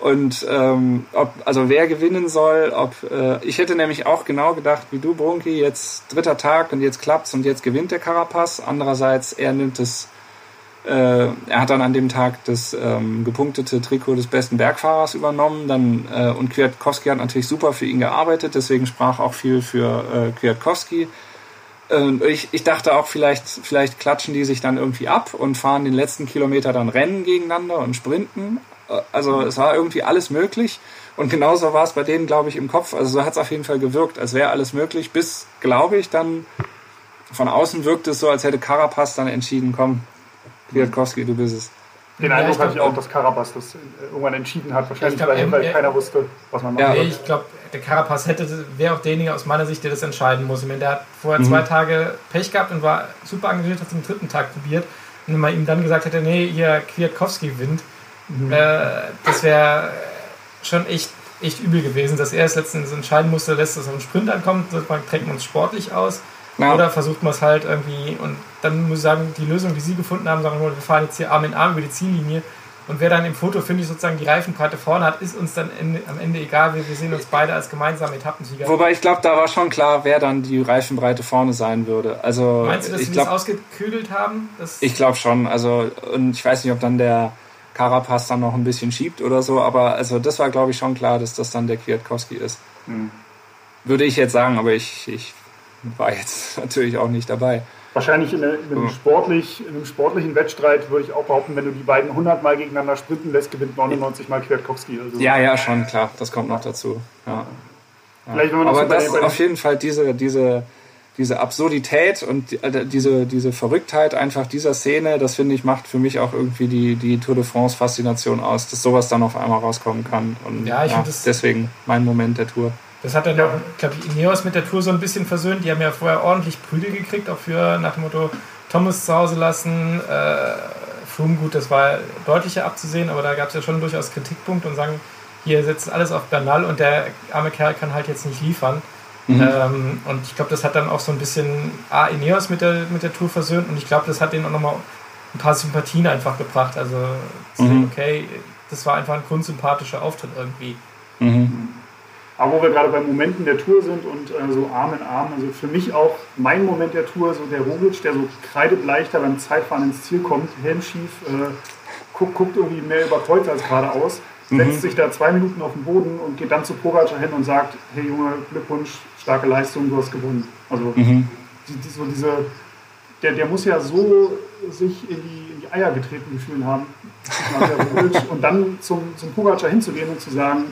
Und ähm, ob, also wer gewinnen soll, ob äh, ich hätte nämlich auch genau gedacht, wie du, Brunki, jetzt dritter Tag und jetzt klappt's und jetzt gewinnt der Carapaz. Andererseits, er nimmt es äh, er hat dann an dem Tag das ähm, gepunktete Trikot des besten Bergfahrers übernommen. Dann, äh, und Kwiatkowski hat natürlich super für ihn gearbeitet, deswegen sprach auch viel für äh, Kwiatkowski. Und ich, ich dachte auch, vielleicht, vielleicht klatschen die sich dann irgendwie ab und fahren den letzten Kilometer dann Rennen gegeneinander und sprinten. Äh, also es war irgendwie alles möglich. Und genauso war es bei denen, glaube ich, im Kopf. Also so hat es auf jeden Fall gewirkt, als wäre alles möglich, bis, glaube ich, dann von außen wirkte es so, als hätte Carapaz dann entschieden, komm, Kwiatkowski, du bist es. Den ja, Eindruck hatte ich auch, dass Carapaz das irgendwann entschieden hat. Wahrscheinlich, glaub, weil, weil keiner wusste, was man macht. Ja, ich glaube, der Carapaz hätte, wäre auch derjenige aus meiner Sicht, der das entscheiden muss. Ich meine, der hat vorher mhm. zwei Tage Pech gehabt und war super engagiert, hat es am dritten Tag probiert. Und wenn man ihm dann gesagt hätte, nee, hier Kwiatkowski gewinnt, mhm. äh, das wäre schon echt, echt übel gewesen, dass er es letztendlich entscheiden musste, lässt es auf den Sprint ankommen, trägt man es sportlich aus ja. Oder versucht man es halt irgendwie und dann muss ich sagen, die Lösung, die sie gefunden haben, sagen wir, wir fahren jetzt hier Arm in Arm über die Ziellinie und wer dann im Foto, finde ich, sozusagen die Reifenbreite vorne hat, ist uns dann Ende, am Ende egal. Wir, wir sehen uns beide als gemeinsame Etappensieger. Wobei ich glaube, da war schon klar, wer dann die Reifenbreite vorne sein würde. Also, Meinst du, dass ich sie glaub, das ausgekügelt haben? ich glaube schon. Also, und ich weiß nicht, ob dann der Carapaz dann noch ein bisschen schiebt oder so, aber also das war, glaube ich, schon klar, dass das dann der Kwiatkowski ist. Hm. Würde ich jetzt sagen, aber ich, ich war jetzt natürlich auch nicht dabei. Wahrscheinlich in, einem, sportlich, in einem sportlichen Wettstreit würde ich auch behaupten, wenn du die beiden 100 Mal gegeneinander sprinten lässt, gewinnt 99 Mal Kwiatkowski. Also ja, ja, schon, klar. Das kommt noch dazu. Ja. Ja. Aber das ist auf jeden Fall diese, diese, diese Absurdität und äh, diese, diese Verrücktheit einfach dieser Szene, das finde ich, macht für mich auch irgendwie die, die Tour de France Faszination aus, dass sowas dann auf einmal rauskommen kann. Und ja, ich ja, deswegen mein Moment der Tour. Das hat dann ja. auch, glaube ich, Ineos mit der Tour so ein bisschen versöhnt. Die haben ja vorher ordentlich Prügel gekriegt, auch für nach dem Motto Thomas zu Hause lassen. Äh, Froome, gut, das war deutlicher abzusehen, aber da gab es ja schon durchaus Kritikpunkte und sagen, hier setzt alles auf Bernal und der arme Kerl kann halt jetzt nicht liefern. Mhm. Ähm, und ich glaube, das hat dann auch so ein bisschen A, Ineos mit der, mit der Tour versöhnt und ich glaube, das hat denen auch nochmal ein paar Sympathien einfach gebracht. Also, mhm. okay, das war einfach ein grundsympathischer Auftritt irgendwie. Mhm. Aber wo wir gerade bei Momenten der Tour sind und äh, so Arm in Arm, also für mich auch mein Moment der Tour, so der Roglic, der so kreidebleichter beim Zeitfahren ins Ziel kommt, Helm schief, äh, guckt, guckt, irgendwie mehr überkreuzt als geradeaus, mhm. setzt sich da zwei Minuten auf den Boden und geht dann zu Pogacar hin und sagt, hey Junge, Glückwunsch, starke Leistung, du hast gewonnen. Also mhm. die, die, so diese, der, der muss ja so sich in die Eier getreten gefühlt haben. und dann zum, zum Pogacar hinzugehen und zu sagen,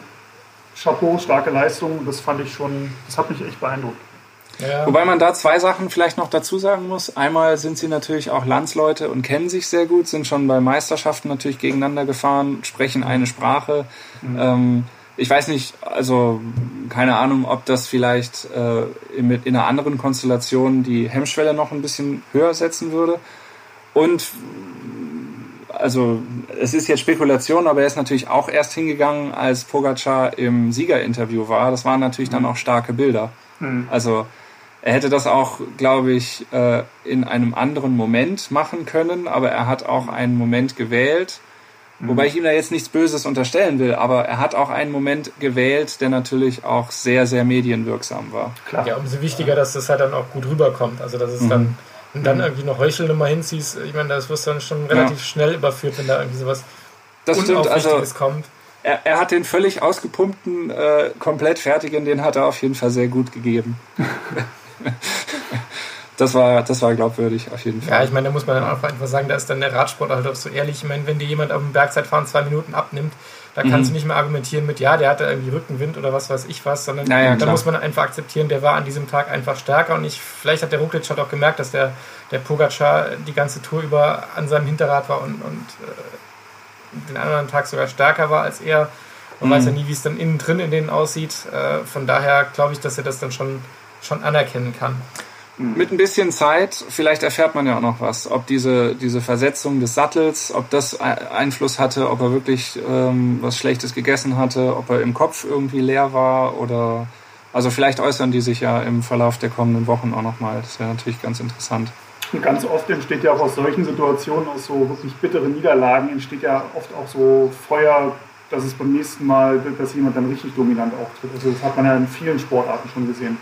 Chapeau, starke Leistung, das fand ich schon, das hat mich echt beeindruckt. Ja. Wobei man da zwei Sachen vielleicht noch dazu sagen muss. Einmal sind sie natürlich auch Landsleute und kennen sich sehr gut, sind schon bei Meisterschaften natürlich gegeneinander gefahren, sprechen eine Sprache. Mhm. Ähm, ich weiß nicht, also keine Ahnung, ob das vielleicht äh, in, in einer anderen Konstellation die Hemmschwelle noch ein bisschen höher setzen würde. Und also es ist jetzt Spekulation, aber er ist natürlich auch erst hingegangen, als Pogacar im Siegerinterview war. Das waren natürlich dann mhm. auch starke Bilder. Mhm. Also er hätte das auch, glaube ich, äh, in einem anderen Moment machen können, aber er hat auch einen Moment gewählt, mhm. wobei ich ihm da jetzt nichts Böses unterstellen will, aber er hat auch einen Moment gewählt, der natürlich auch sehr, sehr medienwirksam war. Klar. Ja, umso wichtiger, dass das halt dann auch gut rüberkommt. Also dass es mhm. dann und dann irgendwie noch Heuchelnummer hinziehst, ich meine, das wirst du dann schon relativ ja. schnell überführt, wenn da irgendwie sowas das stimmt, also kommt. Er, er, hat den völlig ausgepumpten, äh, komplett fertigen, den hat er auf jeden Fall sehr gut gegeben. das war, das war glaubwürdig auf jeden Fall. Ja, ich meine, da muss man dann auch einfach sagen, da ist dann der Radsport halt auch so ehrlich. Ich meine, wenn dir jemand auf dem Bergzeitfahren zwei Minuten abnimmt, da kannst mhm. du nicht mehr argumentieren mit, ja, der hatte irgendwie Rückenwind oder was weiß ich was, sondern naja, da muss man einfach akzeptieren, der war an diesem Tag einfach stärker und ich, vielleicht hat der Rucklic halt auch gemerkt, dass der, der Pogacar die ganze Tour über an seinem Hinterrad war und, und äh, den anderen Tag sogar stärker war als er. Man mhm. weiß ja nie, wie es dann innen drin in denen aussieht. Äh, von daher glaube ich, dass er das dann schon, schon anerkennen kann. Mit ein bisschen Zeit, vielleicht erfährt man ja auch noch was, ob diese, diese Versetzung des Sattels, ob das Einfluss hatte, ob er wirklich ähm, was Schlechtes gegessen hatte, ob er im Kopf irgendwie leer war oder also vielleicht äußern die sich ja im Verlauf der kommenden Wochen auch nochmal. Das wäre natürlich ganz interessant. Und ganz oft entsteht ja auch aus solchen Situationen, aus so wirklich bitteren Niederlagen, entsteht ja oft auch so Feuer, dass es beim nächsten Mal, dass jemand dann richtig dominant auftritt. Also das hat man ja in vielen Sportarten schon gesehen.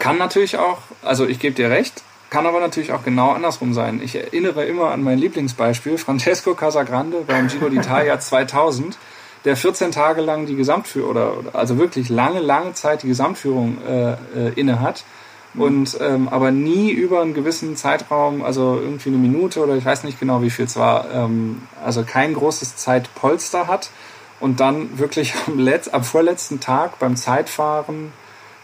Kann natürlich auch, also ich gebe dir recht, kann aber natürlich auch genau andersrum sein. Ich erinnere immer an mein Lieblingsbeispiel, Francesco Casagrande beim Giro d'Italia 2000, der 14 Tage lang die Gesamtführung, oder, also wirklich lange, lange Zeit die Gesamtführung äh, äh, inne hat mhm. und ähm, aber nie über einen gewissen Zeitraum, also irgendwie eine Minute oder ich weiß nicht genau, wie viel es war, ähm, also kein großes Zeitpolster hat und dann wirklich am, Letz-, am vorletzten Tag beim Zeitfahren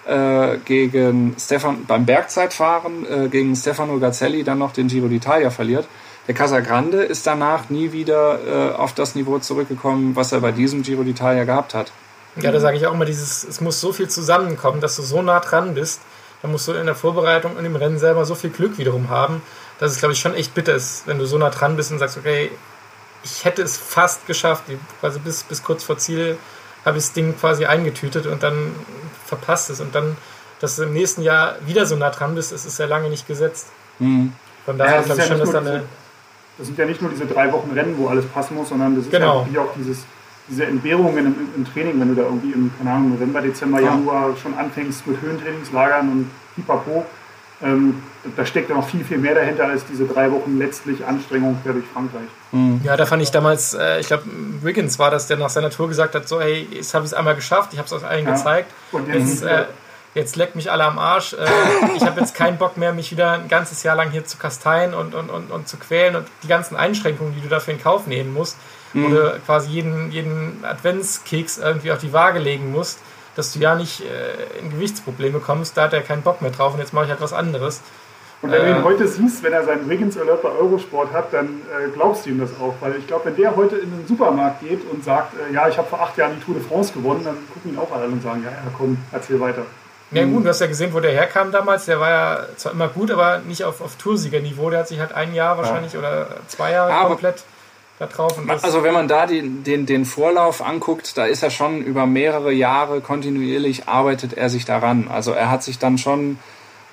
äh, gegen Stefan, beim Bergzeitfahren äh, gegen Stefano Gazzelli dann noch den Giro d'Italia verliert. Der Casagrande ist danach nie wieder äh, auf das Niveau zurückgekommen, was er bei diesem Giro d'Italia gehabt hat. Ja, da sage ich auch immer dieses, es muss so viel zusammenkommen, dass du so nah dran bist. Da musst du in der Vorbereitung und im Rennen selber so viel Glück wiederum haben, dass es, glaube ich, schon echt bitter ist, wenn du so nah dran bist und sagst, okay, ich hätte es fast geschafft, quasi bis, bis kurz vor Ziel habe ich das Ding quasi eingetütet und dann verpasst es. Und dann, dass du im nächsten Jahr wieder so nah dran bist, ist es ja lange nicht gesetzt. Mhm. Von daher ja, glaube ich ja schon, dass da eine. Das sind ja nicht nur diese drei Wochen Rennen, wo alles passen muss, sondern das ist genau. ja auch dieses, diese Entbehrungen im, im, Training, wenn du da irgendwie im, keine Ahnung, November, Dezember, ja. Januar schon anfängst mit Höhentrainingslagern und pipapo. Ähm, da steckt ja noch viel, viel mehr dahinter als diese drei Wochen letztlich Anstrengung quer durch Frankreich. Mhm. Ja, da fand ich damals, äh, ich glaube, Wiggins war das, der nach seiner Tour gesagt hat, so, hey, jetzt habe ich es einmal geschafft, ich habe es euch allen ja. gezeigt. Und jetzt, äh, jetzt leckt mich alle am Arsch. Äh, ich habe jetzt keinen Bock mehr, mich wieder ein ganzes Jahr lang hier zu kasteien und, und, und, und zu quälen und die ganzen Einschränkungen, die du dafür in Kauf nehmen musst, mhm. wo du quasi jeden, jeden Adventskeks irgendwie auf die Waage legen musst dass du ja nicht äh, in Gewichtsprobleme kommst, da hat er keinen Bock mehr drauf und jetzt mache ich halt was anderes. Und wenn äh, du ihn äh, heute siehst, wenn er seinen Wiggins Alert bei Eurosport hat, dann äh, glaubst du ihm das auch. Weil ich glaube, wenn der heute in den Supermarkt geht und sagt, äh, ja, ich habe vor acht Jahren die Tour de France gewonnen, dann gucken ihn auch alle und sagen, ja, ja, komm, erzähl weiter. Ja gut, du hast ja gesehen, wo der herkam damals. Der war ja zwar immer gut, aber nicht auf, auf Toursiegerniveau. Der hat sich halt ein Jahr wahrscheinlich ja. oder zwei Jahre aber komplett da drauf. also wenn man da den, den, den Vorlauf anguckt, da ist er schon über mehrere Jahre kontinuierlich arbeitet er sich daran. Also er hat sich dann schon,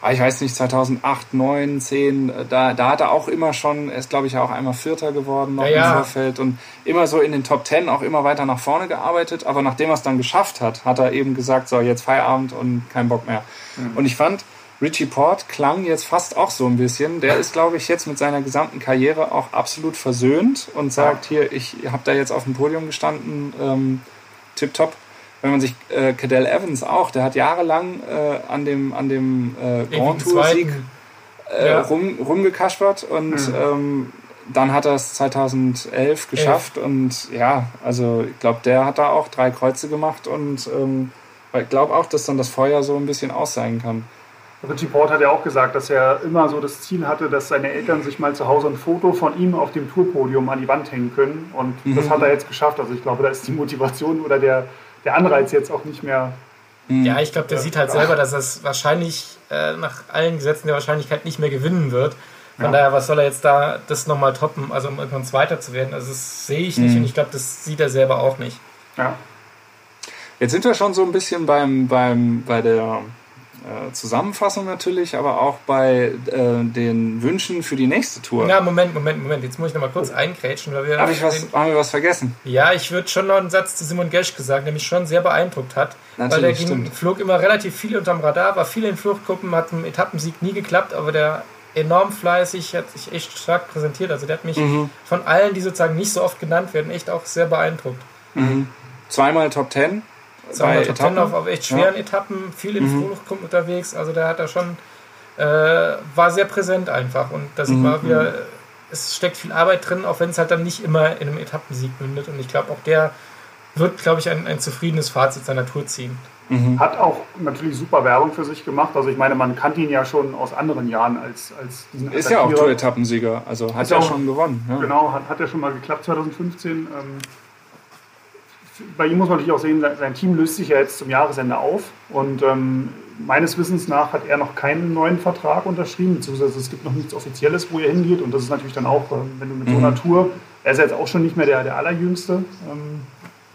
ah, ich weiß nicht, 2008, 9, 10, da, da hat er auch immer schon, er ist glaube ich auch einmal Vierter geworden noch ja, ja. im Vorfeld und immer so in den Top Ten auch immer weiter nach vorne gearbeitet. Aber nachdem er es dann geschafft hat, hat er eben gesagt, so jetzt Feierabend und kein Bock mehr. Mhm. Und ich fand, Richie Port klang jetzt fast auch so ein bisschen. Der ist, glaube ich, jetzt mit seiner gesamten Karriere auch absolut versöhnt und sagt, hier, ich habe da jetzt auf dem Podium gestanden, ähm, tipptopp. Wenn man sich äh, Cadell Evans auch, der hat jahrelang äh, an dem, an dem äh, Grand Tour-Sieg äh, ja. rum, rumgekaspert und mhm. ähm, dann hat er es 2011 geschafft Elf. und ja, also ich glaube, der hat da auch drei Kreuze gemacht und ähm, ich glaube auch, dass dann das Feuer so ein bisschen aus sein kann. Richie Port hat ja auch gesagt, dass er immer so das Ziel hatte, dass seine Eltern sich mal zu Hause ein Foto von ihm auf dem Tourpodium an die Wand hängen können. Und mhm. das hat er jetzt geschafft. Also ich glaube, da ist die Motivation oder der, der Anreiz jetzt auch nicht mehr. Mhm. Ja, ich glaube, der sieht halt selber, dass er es wahrscheinlich äh, nach allen Gesetzen der Wahrscheinlichkeit nicht mehr gewinnen wird. Von ja. daher, was soll er jetzt da das nochmal toppen, also um irgendwann Zweiter zu werden? Also das sehe ich nicht mhm. und ich glaube, das sieht er selber auch nicht. Ja. Jetzt sind wir schon so ein bisschen beim, beim, bei der äh, Zusammenfassung natürlich, aber auch bei äh, den Wünschen für die nächste Tour. Ja, Moment, Moment, Moment. Jetzt muss ich noch mal kurz oh. eingrätschen. Weil wir Hab ich was, den, haben wir was vergessen? Ja, ich würde schon noch einen Satz zu Simon Gesch gesagt, der mich schon sehr beeindruckt hat. Natürlich, weil der ging, flog immer relativ viel unterm Radar, war viel in Fluchtgruppen, hat einen Etappensieg nie geklappt, aber der enorm fleißig, hat sich echt stark präsentiert. Also der hat mich mhm. von allen, die sozusagen nicht so oft genannt werden, echt auch sehr beeindruckt. Mhm. Zweimal Top Ten Zwei Top Ten auf, auf echt schweren ja. Etappen, viel im mhm. Fluchtgrund unterwegs. Also der hat da schon, äh, war sehr präsent einfach. Und da sieht mhm. man wieder, mhm. es steckt viel Arbeit drin, auch wenn es halt dann nicht immer in einem Etappensieg mündet. Und ich glaube, auch der wird, glaube ich, ein, ein zufriedenes Fazit seiner Tour ziehen. Mhm. Hat auch natürlich super Werbung für sich gemacht. Also ich meine, man kannte ihn ja schon aus anderen Jahren als, als diesen Ist ja auch Tour-Etappensieger, also hat er ja schon gewonnen. Ja. Genau, hat, hat ja schon mal geklappt 2015. Ähm, bei ihm muss man natürlich auch sehen, sein Team löst sich ja jetzt zum Jahresende auf und ähm, meines Wissens nach hat er noch keinen neuen Vertrag unterschrieben, beziehungsweise es gibt noch nichts Offizielles, wo er hingeht und das ist natürlich dann auch, ähm, wenn du mit mhm. so einer Tour, er ist jetzt auch schon nicht mehr der, der Allerjüngste, ähm,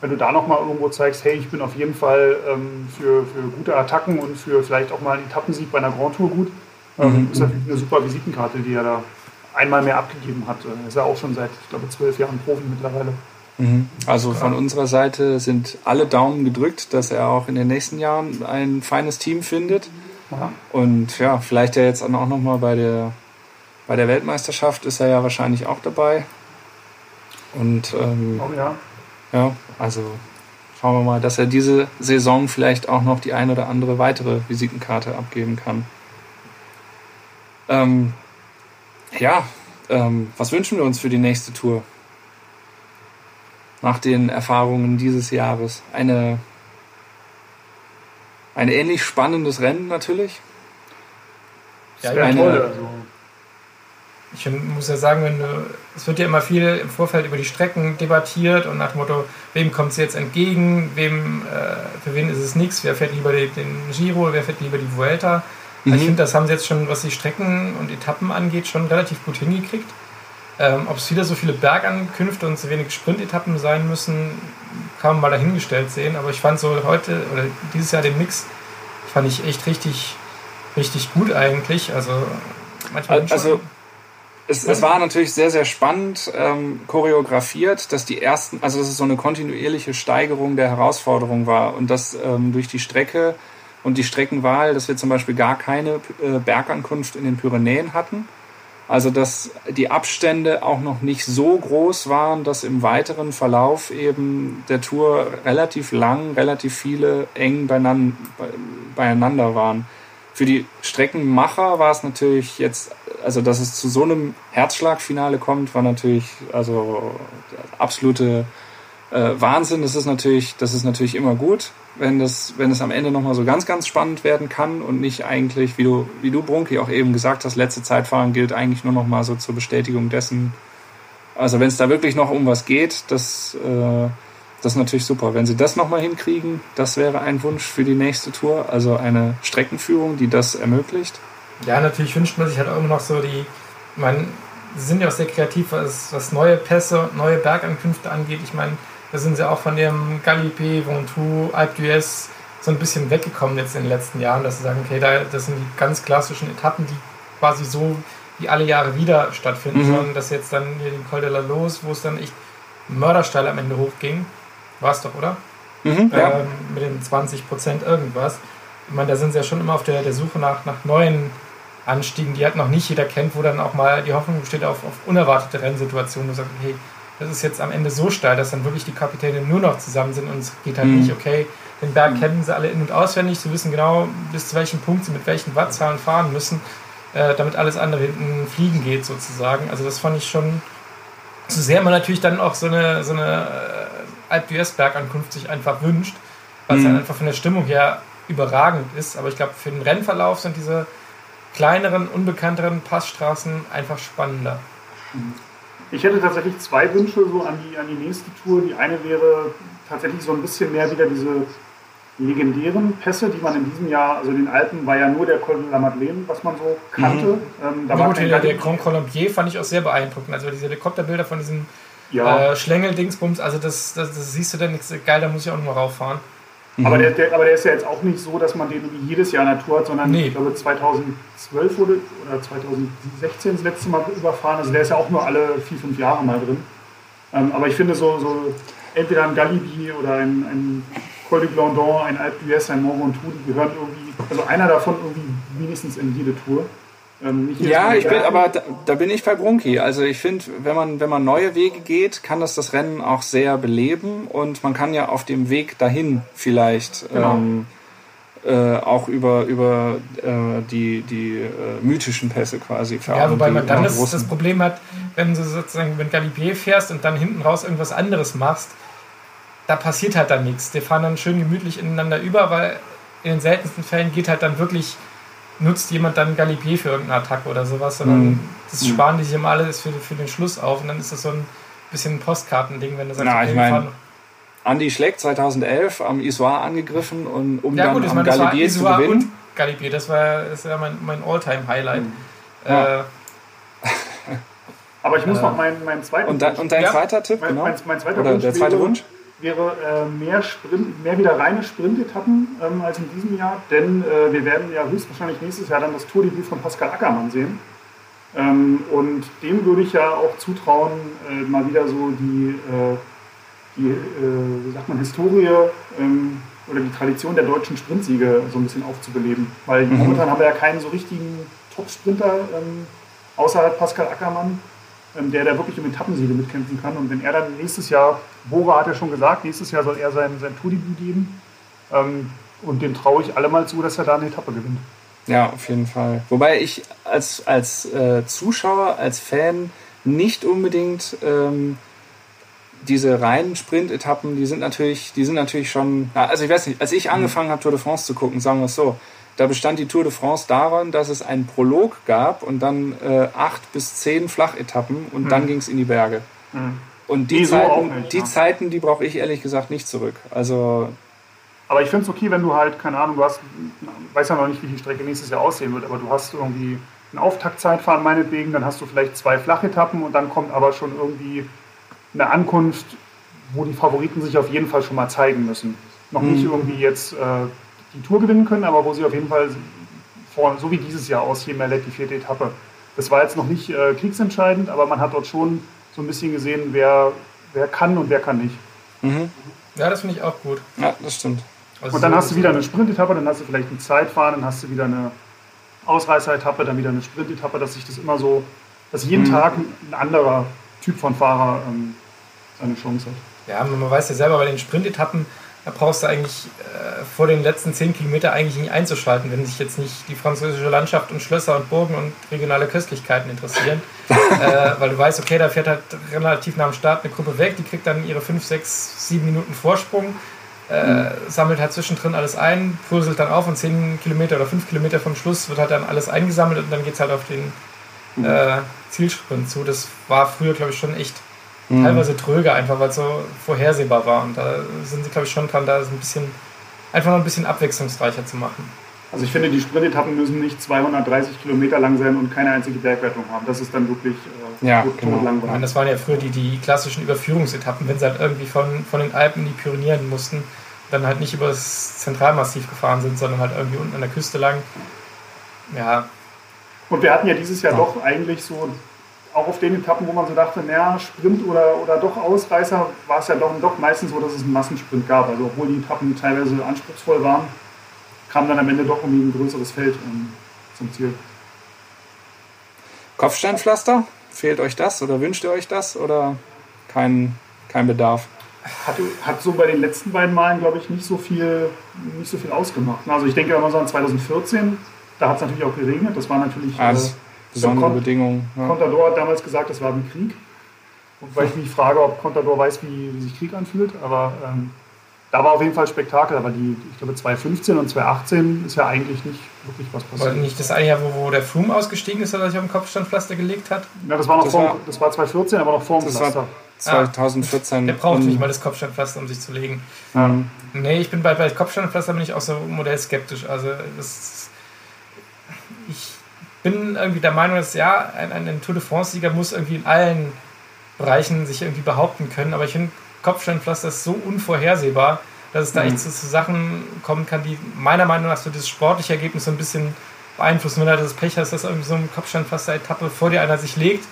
wenn du da nochmal irgendwo zeigst, hey, ich bin auf jeden Fall ähm, für, für gute Attacken und für vielleicht auch mal einen Etappensieg bei einer Grand Tour gut, ähm, mhm. ist natürlich eine super Visitenkarte, die er da einmal mehr abgegeben hat. Er ist ja auch schon seit, ich glaube, zwölf Jahren Profi mittlerweile. Mhm. Also von unserer Seite sind alle Daumen gedrückt, dass er auch in den nächsten Jahren ein feines Team findet. Und ja, vielleicht ja jetzt auch nochmal bei der, bei der Weltmeisterschaft ist er ja wahrscheinlich auch dabei. Und ähm, oh ja. ja, also schauen wir mal, dass er diese Saison vielleicht auch noch die ein oder andere weitere Visitenkarte abgeben kann. Ähm, ja, ähm, was wünschen wir uns für die nächste Tour? Nach den Erfahrungen dieses Jahres. Eine, ein ähnlich spannendes Rennen natürlich. Ja, ja toll. Also. Ich muss ja sagen, wenn du, es wird ja immer viel im Vorfeld über die Strecken debattiert und nach dem Motto, wem kommt es jetzt entgegen, wem, äh, für wen ist es nichts, wer fährt lieber den, Giro, wer fährt lieber die Vuelta. Mhm. Ich finde, das haben sie jetzt schon, was die Strecken und Etappen angeht, schon relativ gut hingekriegt. Ähm, Ob es wieder so viele Bergankünfte und so wenig Sprintetappen sein müssen, kann man mal dahingestellt sehen. Aber ich fand so heute oder dieses Jahr den Mix fand ich echt richtig, richtig gut eigentlich. Also manchmal also es, es, war natürlich sehr, sehr spannend ähm, choreografiert, dass die ersten, also dass es so eine kontinuierliche Steigerung der Herausforderung war und dass ähm, durch die Strecke und die Streckenwahl, dass wir zum Beispiel gar keine äh, Bergankunft in den Pyrenäen hatten also dass die Abstände auch noch nicht so groß waren, dass im weiteren Verlauf eben der Tour relativ lang, relativ viele eng beieinander waren. Für die Streckenmacher war es natürlich jetzt, also dass es zu so einem Herzschlagfinale kommt, war natürlich also absolute äh, Wahnsinn. Das ist natürlich, das ist natürlich immer gut wenn das, wenn es am Ende nochmal so ganz, ganz spannend werden kann und nicht eigentlich, wie du, wie du, Brunki, auch eben gesagt hast, letzte Zeitfahren gilt eigentlich nur nochmal so zur Bestätigung dessen. Also wenn es da wirklich noch um was geht, das, äh, das ist natürlich super. Wenn sie das nochmal hinkriegen, das wäre ein Wunsch für die nächste Tour. Also eine Streckenführung, die das ermöglicht. Ja, natürlich wünscht man sich halt auch immer noch so die, man, sind ja auch sehr kreativ, was, was neue Pässe, neue Bergankünfte angeht. Ich meine, da sind sie auch von dem Galipé, Ventoux, Alpe d'Huez so ein bisschen weggekommen jetzt in den letzten Jahren, dass sie sagen, okay, da, das sind die ganz klassischen Etappen, die quasi so wie alle Jahre wieder stattfinden, mhm. sondern dass jetzt dann hier den Col de la Los, wo es dann echt mördersteil am Ende hochging, war es doch, oder? Mhm, ja. ähm, mit den 20 Prozent irgendwas. Ich meine, da sind sie ja schon immer auf der, der Suche nach, nach neuen Anstiegen, die halt noch nicht jeder kennt, wo dann auch mal die Hoffnung besteht auf, auf unerwartete Rennsituationen, wo du sagst, hey, das ist jetzt am Ende so steil, dass dann wirklich die Kapitäne nur noch zusammen sind und es geht halt mhm. nicht, okay, den Berg mhm. kennen sie alle in- und auswendig, sie wissen genau, bis zu welchem Punkt sie mit welchen Wattzahlen fahren müssen, äh, damit alles andere hinten fliegen geht sozusagen. Also das fand ich schon So sehr man natürlich dann auch so eine, so eine äh, Alp Bergankunft sich einfach wünscht, weil es mhm. einfach von der Stimmung her überragend ist. Aber ich glaube, für den Rennverlauf sind diese kleineren, unbekannteren Passstraßen einfach spannender. Ich hätte tatsächlich zwei Wünsche so an die, an die nächste Tour. Die eine wäre tatsächlich so ein bisschen mehr wieder diese legendären Pässe, die man in diesem Jahr, also in den Alpen war ja nur der Col de la Madeleine, was man so kannte. Mhm. Ähm, da war der, der Grand Colombier fand ich auch sehr beeindruckend. Also diese Helikopterbilder von diesem ja. äh, Schlängel-Dingsbums, also das, das, das, siehst du dann nichts geil, da muss ich auch nochmal rauffahren. Mhm. Aber, der, der, aber der ist ja jetzt auch nicht so, dass man den jedes Jahr in der Tour hat, sondern nee. ich glaube 2012 wurde oder 2016 das letzte Mal überfahren. Also der ist ja auch nur alle vier, fünf Jahre mal drin. Ähm, aber ich finde so, so entweder ein Galibi oder ein, ein Col de Blandon, ein Alpe d'Huez, ein Mont Ventoux, die gehören irgendwie, also einer davon irgendwie wenigstens in jede Tour. Ähm, ja, ich bin, aber da, da, bin ich bei Brunki. Also ich finde, wenn man, wenn man neue Wege geht, kann das das Rennen auch sehr beleben und man kann ja auf dem Weg dahin vielleicht genau. ähm, äh, auch über, über äh, die, die äh, mythischen Pässe quasi fahren. Ja, wobei man dann das, das, Problem hat, wenn du sozusagen, wenn Galibier fährst und dann hinten raus irgendwas anderes machst, da passiert halt dann nichts. Die fahren dann schön gemütlich ineinander über, weil in den seltensten Fällen geht halt dann wirklich, nutzt jemand dann Galibier für irgendeine Attacke oder sowas, sondern mhm. das mhm. sparen die sich immer alles für, für den Schluss auf und dann ist das so ein bisschen ein Postkartending, wenn du sagst, Na, okay, ich mein, Andy Schleck 2011 am Issoir angegriffen und um ja, dann gut, am Galibier zu gewinnen. Und Galibier, das war, das war mein, mein All-Time-Highlight. Mhm. Ja. Äh, Aber ich muss äh, noch meinen, meinen zweiten Und, da, und dein ja, zweiter Tipp, mein, genau? Mein, mein zweiter Oder Wunsch der zweite Wunsch? Wäre äh, mehr, Sprint, mehr wieder reine Sprintetappen ähm, als in diesem Jahr, denn äh, wir werden ja höchstwahrscheinlich nächstes Jahr dann das Tourdebüt von Pascal Ackermann sehen. Ähm, und dem würde ich ja auch zutrauen, äh, mal wieder so die, äh, die äh, wie sagt man, Historie ähm, oder die Tradition der deutschen Sprintsiege so ein bisschen aufzubeleben. Weil mhm. momentan haben wir ja keinen so richtigen Top-Sprinter ähm, außerhalb Pascal Ackermann der da wirklich um Etappensiege mitkämpfen kann. Und wenn er dann nächstes Jahr, Bora hat ja schon gesagt, nächstes Jahr soll er sein, sein Tourdebüt geben. Ähm, und dem traue ich alle mal zu, dass er da eine Etappe gewinnt. Ja, auf jeden Fall. Wobei ich als, als äh, Zuschauer, als Fan nicht unbedingt ähm, diese reinen Sprint-Etappen, die sind natürlich, die sind natürlich schon. Also ich weiß nicht, als ich angefangen habe, Tour de France zu gucken, sagen wir es so, da bestand die Tour de France daran, dass es einen Prolog gab und dann äh, acht bis zehn Flachetappen und mhm. dann ging es in die Berge. Mhm. Und die, die Zeiten, so nicht, die, ja. Zeiten, die brauche ich ehrlich gesagt nicht zurück. Also aber ich finde es okay, wenn du halt, keine Ahnung, du hast, weiß ja noch nicht, wie die Strecke nächstes Jahr aussehen wird, aber du hast irgendwie ein Auftaktzeitfahren meinetwegen, dann hast du vielleicht zwei Flachetappen und dann kommt aber schon irgendwie eine Ankunft, wo die Favoriten sich auf jeden Fall schon mal zeigen müssen. Noch mhm. nicht irgendwie jetzt äh, die Tour gewinnen können, aber wo sie auf jeden Fall vor, so wie dieses Jahr aus hier die vierte Etappe. Das war jetzt noch nicht äh, kriegsentscheidend, aber man hat dort schon so ein bisschen gesehen, wer, wer kann und wer kann nicht. Mhm. Ja, das finde ich auch gut. Ja, das stimmt. Also und dann hast du wieder eine Sprintetappe, dann hast du vielleicht ein Zeitfahren, dann hast du wieder eine Ausreißeretappe, dann wieder eine Sprintetappe, dass sich das immer so, dass jeden mhm. Tag ein anderer Typ von Fahrer ähm, seine Chance hat. Ja, man weiß ja selber bei den Sprintetappen, brauchst du eigentlich äh, vor den letzten zehn Kilometern eigentlich nicht einzuschalten, wenn sich jetzt nicht die französische Landschaft und Schlösser und Burgen und regionale Köstlichkeiten interessieren. äh, weil du weißt, okay, da fährt halt relativ nach dem Start eine Gruppe weg, die kriegt dann ihre fünf, sechs, sieben Minuten Vorsprung, äh, mhm. sammelt halt zwischendrin alles ein, purselt dann auf und zehn Kilometer oder fünf Kilometer vom Schluss wird halt dann alles eingesammelt und dann geht es halt auf den mhm. äh, Zielsprint zu. Das war früher, glaube ich, schon echt mhm. teilweise tröge, einfach weil es so vorhersehbar war. Und da sind sie, glaube ich, schon dran, da ein bisschen, einfach noch ein bisschen abwechslungsreicher zu machen. Also ich finde, die Sprintetappen müssen nicht 230 Kilometer lang sein und keine einzige Bergwertung haben. Das ist dann wirklich äh, ja, genau. lang. Meine, das waren ja früher die, die klassischen Überführungsetappen, wenn sie halt irgendwie von, von den Alpen in die Pyrenäen mussten, dann halt nicht über das Zentralmassiv gefahren sind, sondern halt irgendwie unten an der Küste lang. Ja. Und wir hatten ja dieses Jahr ja. doch eigentlich so auch auf den Etappen, wo man so dachte, naja, Sprint oder, oder doch Ausreißer, war es ja doch, doch meistens so, dass es einen Massensprint gab. Also obwohl die Etappen teilweise anspruchsvoll waren, kam dann am Ende doch irgendwie ein größeres Feld um, zum Ziel. Kopfsteinpflaster, fehlt euch das oder wünscht ihr euch das oder kein, kein Bedarf? Hat, hat so bei den letzten beiden Malen, glaube ich, nicht so viel, nicht so viel ausgemacht. Also ich denke, wenn man so an 2014, da hat es natürlich auch geregnet. Das war natürlich. Das, äh, besondere Bedingungen. Ja. Contador hat damals gesagt, das war ein Krieg. Wobei ich mich frage, ob Contador weiß, wie, wie sich Krieg anfühlt. Aber ähm, da war auf jeden Fall Spektakel. Aber die, ich glaube, 2015 und 2018 ist ja eigentlich nicht wirklich was passiert. War nicht das eine Jahr, wo, wo der Froome ausgestiegen ist, oder sich auf dem Kopfstandpflaster gelegt hat? Ja, das war noch das vor, war, das war 2014, aber noch vor dem das Pflaster. War 2014. Ah, der braucht nicht mal das Kopfstandpflaster, um sich zu legen. Mhm. Nee, ich bin bei, bei Kopfstandpflaster bin ich auch so modellskeptisch. Also das, ich bin irgendwie der Meinung, dass ja, ein, ein Tour de France-Sieger muss irgendwie in allen Bereichen sich irgendwie behaupten können. Aber ich finde, Kopfsteinpflaster ist so unvorhersehbar, dass es da mhm. echt zu, zu, Sachen kommen kann, die meiner Meinung nach so das sportliche Ergebnis so ein bisschen beeinflussen. Wenn du halt das Pech hast, dass irgendwie so eine Kopfsteinpflaster-Etappe vor dir einer sich legt,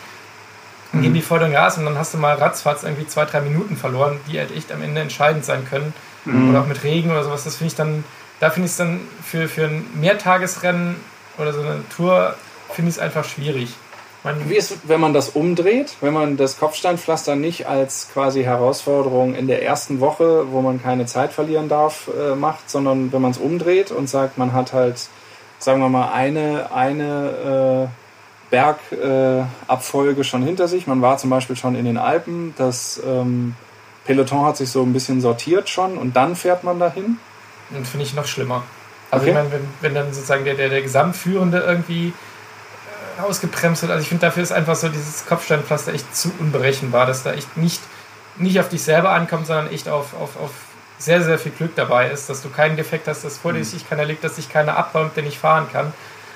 dann mhm. gehen die vor den Gas und dann hast du mal ratzfatz irgendwie zwei, drei Minuten verloren, die halt echt am Ende entscheidend sein können. Mhm. Oder auch mit Regen oder sowas. Das finde ich dann, da finde ich es dann für, für ein Mehrtagesrennen oder so eine Tour, finde ich es einfach schwierig. Man Wie ist, wenn man das umdreht, wenn man das Kopfsteinpflaster nicht als quasi Herausforderung in der ersten Woche, wo man keine Zeit verlieren darf, äh, macht, sondern wenn man es umdreht und sagt, man hat halt, sagen wir mal, eine, eine äh, Bergabfolge äh, schon hinter sich. Man war zum Beispiel schon in den Alpen, das ähm, Peloton hat sich so ein bisschen sortiert schon und dann fährt man dahin. Und finde ich noch schlimmer. Also okay. ich meine, wenn, wenn dann sozusagen der, der, der Gesamtführende irgendwie ausgebremst wird. Also ich finde, dafür ist einfach so dieses Kopfsteinpflaster echt zu unberechenbar, dass da echt nicht, nicht auf dich selber ankommt, sondern echt auf, auf, auf sehr, sehr viel Glück dabei ist, dass du keinen Defekt hast, dass vor dir mhm. sich keiner liegt, dass sich keiner abräumt, der nicht fahren kann.